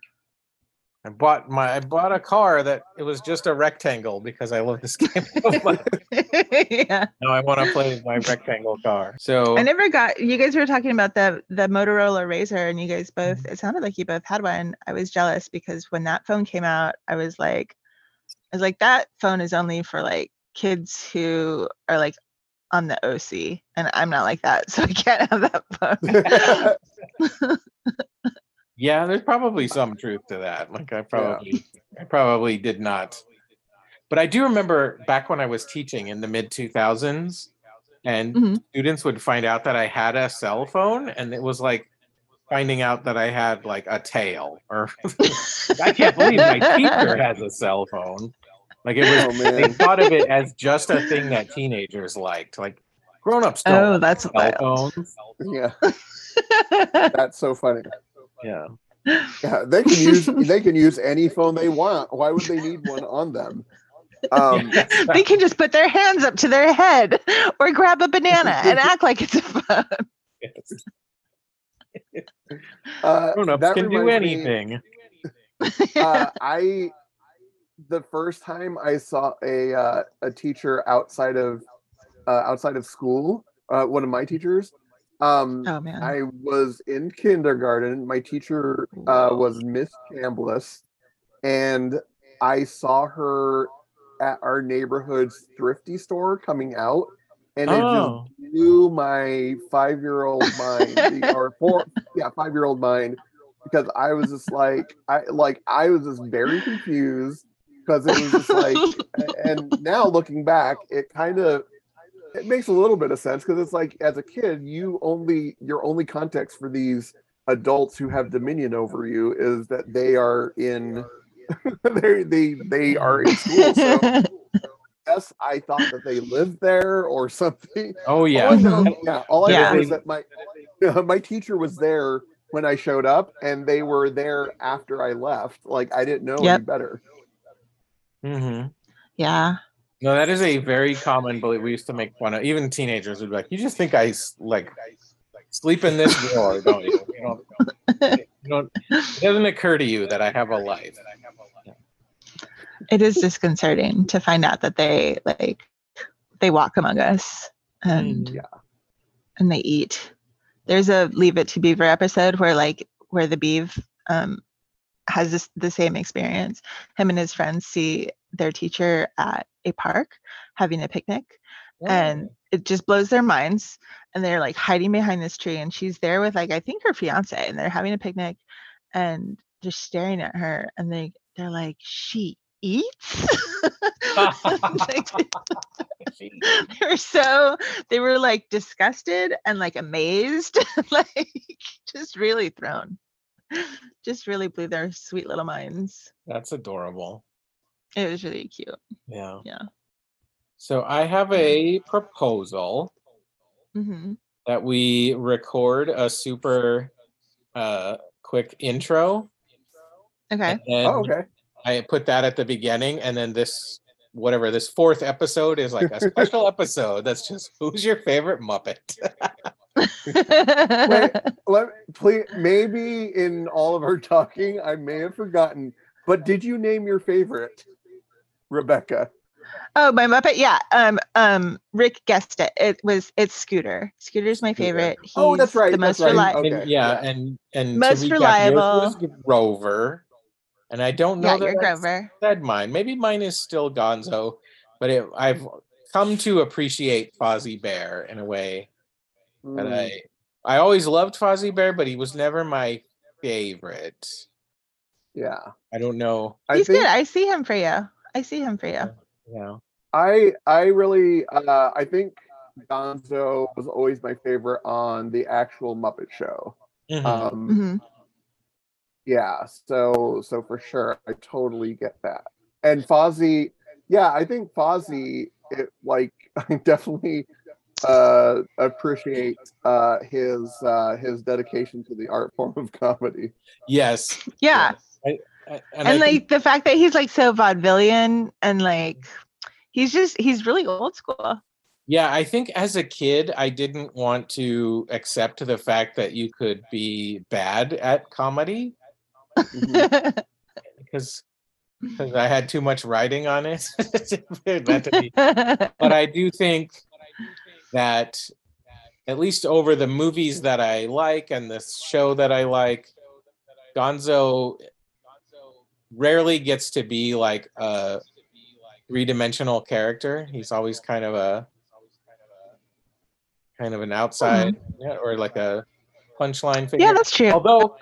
I bought my I bought a car that it was just a rectangle because I love this [laughs] game so [laughs] yeah. now I want to play my rectangle car. So I never got you guys were talking about the the Motorola Razor and you guys both Mm-hmm. it sounded like you both had one. I was jealous because when that phone came out, I was like I was like that phone is only for like kids who are like on the OC and I'm not like that, [laughs] so I can't have that phone. Yeah, there's probably some truth to that. Like I probably I probably did not. But I do remember back when I was teaching in the mid 2000s and Mhm. students would find out that I had a cell phone and it was like finding out that I had like a tail or [laughs] I can't believe my teacher has a cell phone. Like it was Oh they thought of it as just a thing that teenagers liked. Like grown-ups don't Oh, that's cell wild. phones. Yeah, [laughs] that's so funny. Yeah. Yeah, they can use [laughs] they can use any phone they want. Why would they need one on them? Um, [laughs] they can just put their hands up to their head or grab a banana and [laughs] act like it's a phone. Yes. uh, Grown-ups that can do reminds me- anything. uh, I the first time I saw a uh, a teacher outside of uh, outside of school, uh, one of my teachers. Um, oh man. I was in kindergarten. My teacher uh, was Miss Chambliss, and I saw her at our neighborhood's thrifty store coming out, and it Oh. just blew my five-year-old [laughs] mind, or four, yeah, five-year-old mind, because I was just like, I like, I was just very confused because it was just like, [laughs] and now looking back, it kind of it makes a little bit of sense because it's like as a kid you only your only context for these adults who have dominion over you is that they are in [laughs] they they they are in school so yes i thought that they lived there or something Oh all I yeah. know, yeah all i Yeah. know is that my [laughs] my teacher was there when i showed up and they were there after i left like i didn't know any Yep. better hmm yeah. No, that is a very common belief. We used to make fun of. Even teenagers would be like, "You just think I like sleep in this drawer, don't you? You don't. You don't. It doesn't occur to you that I have a life." It is disconcerting to find out that they like they walk among us and Mhm. Yeah. and they eat. There's a Leave It to Beaver episode where like where the beav um has this the same experience. Him and his friends see their teacher at a park having a picnic and it just blows their minds and they're like hiding behind this tree and she's there with like i think her fiance and they're having a picnic and just staring at her and they they're like she eats. [laughs] [laughs] [laughs] they were so they were like disgusted and like amazed like just really thrown. Just really blew their sweet little minds. That's adorable. It was really cute Yeah. Yeah. So I have a proposal hmm that we record a super uh quick intro. okay And then oh, okay I put that at the beginning, and then this whatever this fourth episode is like a special [laughs] episode. That's just who's your favorite Muppet? [laughs] Wait, let please maybe in all of our talking i may have forgotten but did you name your favorite rebecca Oh, my Muppet. Yeah. Um. Um. Rick guessed it. It was. It's Scooter. Scooter's my Scooter. favorite. He's Oh, that's right, The that's most right. reliable. Okay, and, yeah, yeah. and and Most to recap, reliable. yours was Grover, and I don't know Yeah, that you're I Grover. said mine. Maybe mine is still Gonzo, but it, I've come to appreciate Fozzie Bear in a way that Mm, I I always loved Fozzie Bear, but he was never my favorite. yeah I don't know. i He's think good. I see him for you. I see him for you. Yeah. i i really uh i think gonzo was always my favorite on the actual muppet show Mhm. um hmm yeah so so for sure i totally get that and fozzie yeah i think fozzie it like [laughs] i definitely uh appreciate uh his uh his dedication to the art form of comedy yes. Yeah. I- I- And, I like think- the fact that he's like so vaudevillian and like he's just he's really old school. Yeah, I think as a kid, I didn't want to accept the fact that you could be bad at comedy [laughs] mm-hmm. because because I had too much writing on it. [laughs] Not to be- [laughs] but I do think that at least over the movies that I like and the show that I like, Gonzo rarely gets to be like a three-dimensional character. He's always kind of a kind of an outside yeah, or like a punchline figure. yeah, that's true. Although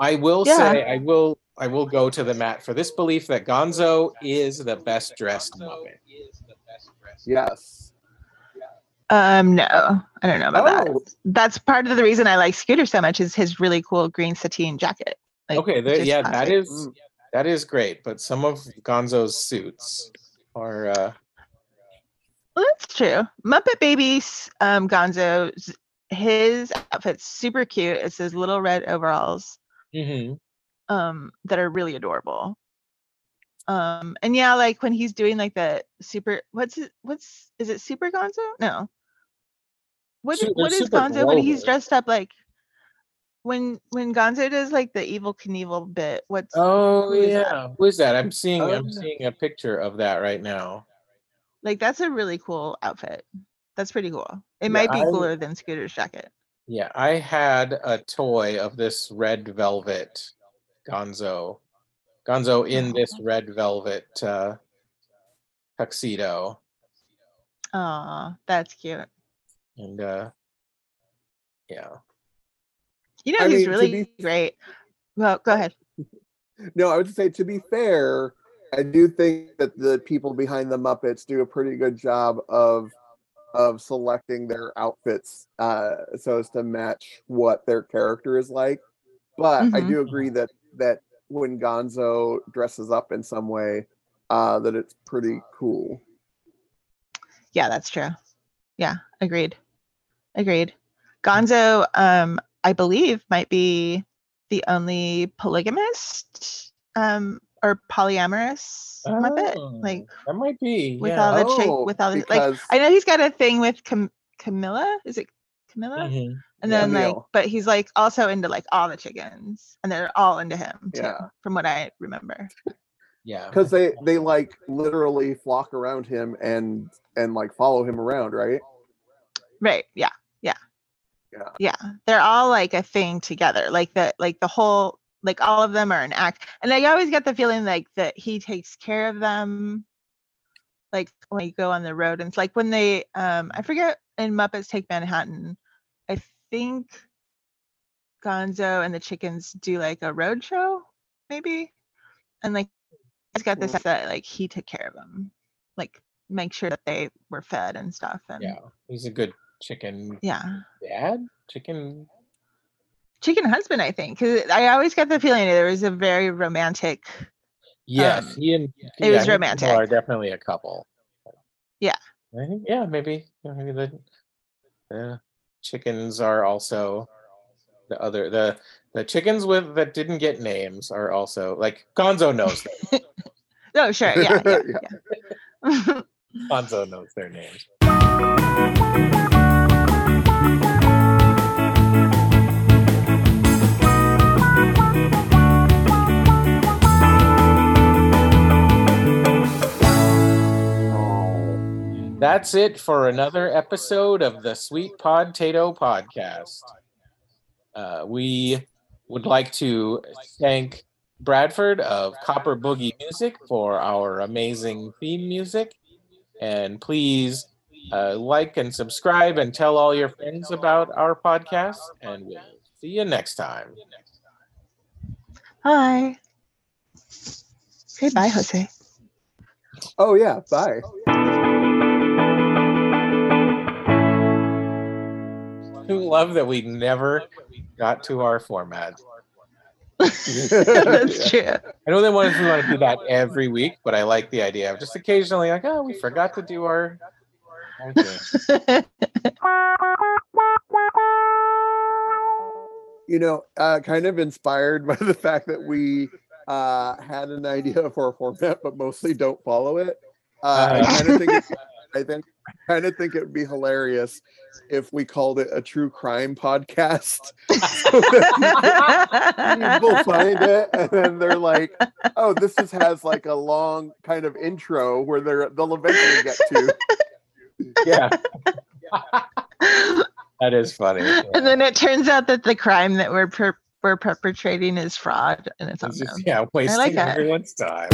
I will Yeah. say, I will, I will go to the mat for this belief that Gonzo is the best dressed Muppet. Yes. Um, no, I don't know about that. Oh, That's part of the reason I like Scooter so much is his really cool green sateen jacket. Like, Okay, there, yeah, that classic. is Mm. That is great. But some of Gonzo's suits are uh, Well, that's true. Muppet Babies, um, Gonzo, his outfit's super cute. It's his little red overalls, mhm. um, that are really adorable. Um, and yeah, like when he's doing like the super, what's it, what's, is it Super Gonzo? No. What, Su- what is Gonzo when he's dressed up like, when, when Gonzo does like the Evel Knievel bit, what's, Oh Who is that? yeah, who is that? I'm seeing Oh, I'm yeah. seeing a picture of that right now. like, that's a really cool outfit. That's pretty cool. It Yeah, might be I- cooler than Scooter's jacket. Yeah, I had a toy of this red velvet Gonzo. Gonzo in this red velvet uh, tuxedo. Oh, that's cute. And uh yeah. You know, I he's mean, really be- great. Well, go ahead. [laughs] No, I would say to be fair, I do think that the people behind the Muppets do a pretty good job of of selecting their outfits uh, so as to match what their character is like. But I Mhm. do agree that that when Gonzo dresses up in some way, uh, that it's pretty cool. Yeah, that's true. Yeah, agreed. Agreed. Gonzo, um, I believe might be the only polygamist um or polyamorous Muppet. Oh, Like that might be. with yeah. all the chick Oh, with all the like I know he's got a thing with Cam- Camilla. Is it Camilla? Mhm. And Yeah, then like but he's like also into like all the chickens and they're all into him too, Yeah. from what I remember. Yeah. [laughs] because they they like literally flock around him and and like follow him around, right? Right. Yeah. Yeah. Yeah. They're all like a thing together. Like the like the whole like all of them are an act. And I always get the feeling like that he takes care of them. Like when you go on the road. And it's like when they um I forget in Muppets Take Manhattan, I think Gonzo and the chickens do like a road show, maybe. And like he's got sense that like he took care of them. Like make sure that they were fed and stuff. And yeah. He's a good chicken yeah. dad? Chicken chicken husband i think because i always got the feeling there was a very romantic Yes, Um, he and it was romantic. Are definitely a couple. Yeah. I think yeah, maybe maybe the the chickens are also the other the the chickens with that didn't get names are also like Gonzo knows them. [laughs] oh sure yeah yeah, [laughs] Yeah. yeah. [laughs] Gonzo knows their names. That's it for another episode of the Sweet Potato Podcast. Uh, we would like to thank Bradford of Copper Boogie Music for our amazing theme music. And please uh, like and subscribe and tell all your friends about our podcast. And we'll see you next time. hi say bye jose Oh yeah, bye. [laughs] Who love that we never got to our format. [laughs] that's true I know they want we want to do that every week, but I like the idea of just occasionally like, oh, we forgot to do our. our [laughs] you know, uh, kind of inspired by the fact that we uh, had an idea for a format, but mostly don't follow it. Uh, I Uh-huh. kind of think it, I think [laughs] kind of think it would be hilarious if we called it a true crime podcast. [laughs] [laughs] People find it and then they're like, "Oh, this is, has like a long kind of intro where they're they'll eventually get to." yeah, that is funny. and then it turns out that the crime that we're per- we're perpetrating is fraud and it's It's unknown. just, yeah, wasting like that. everyone's time.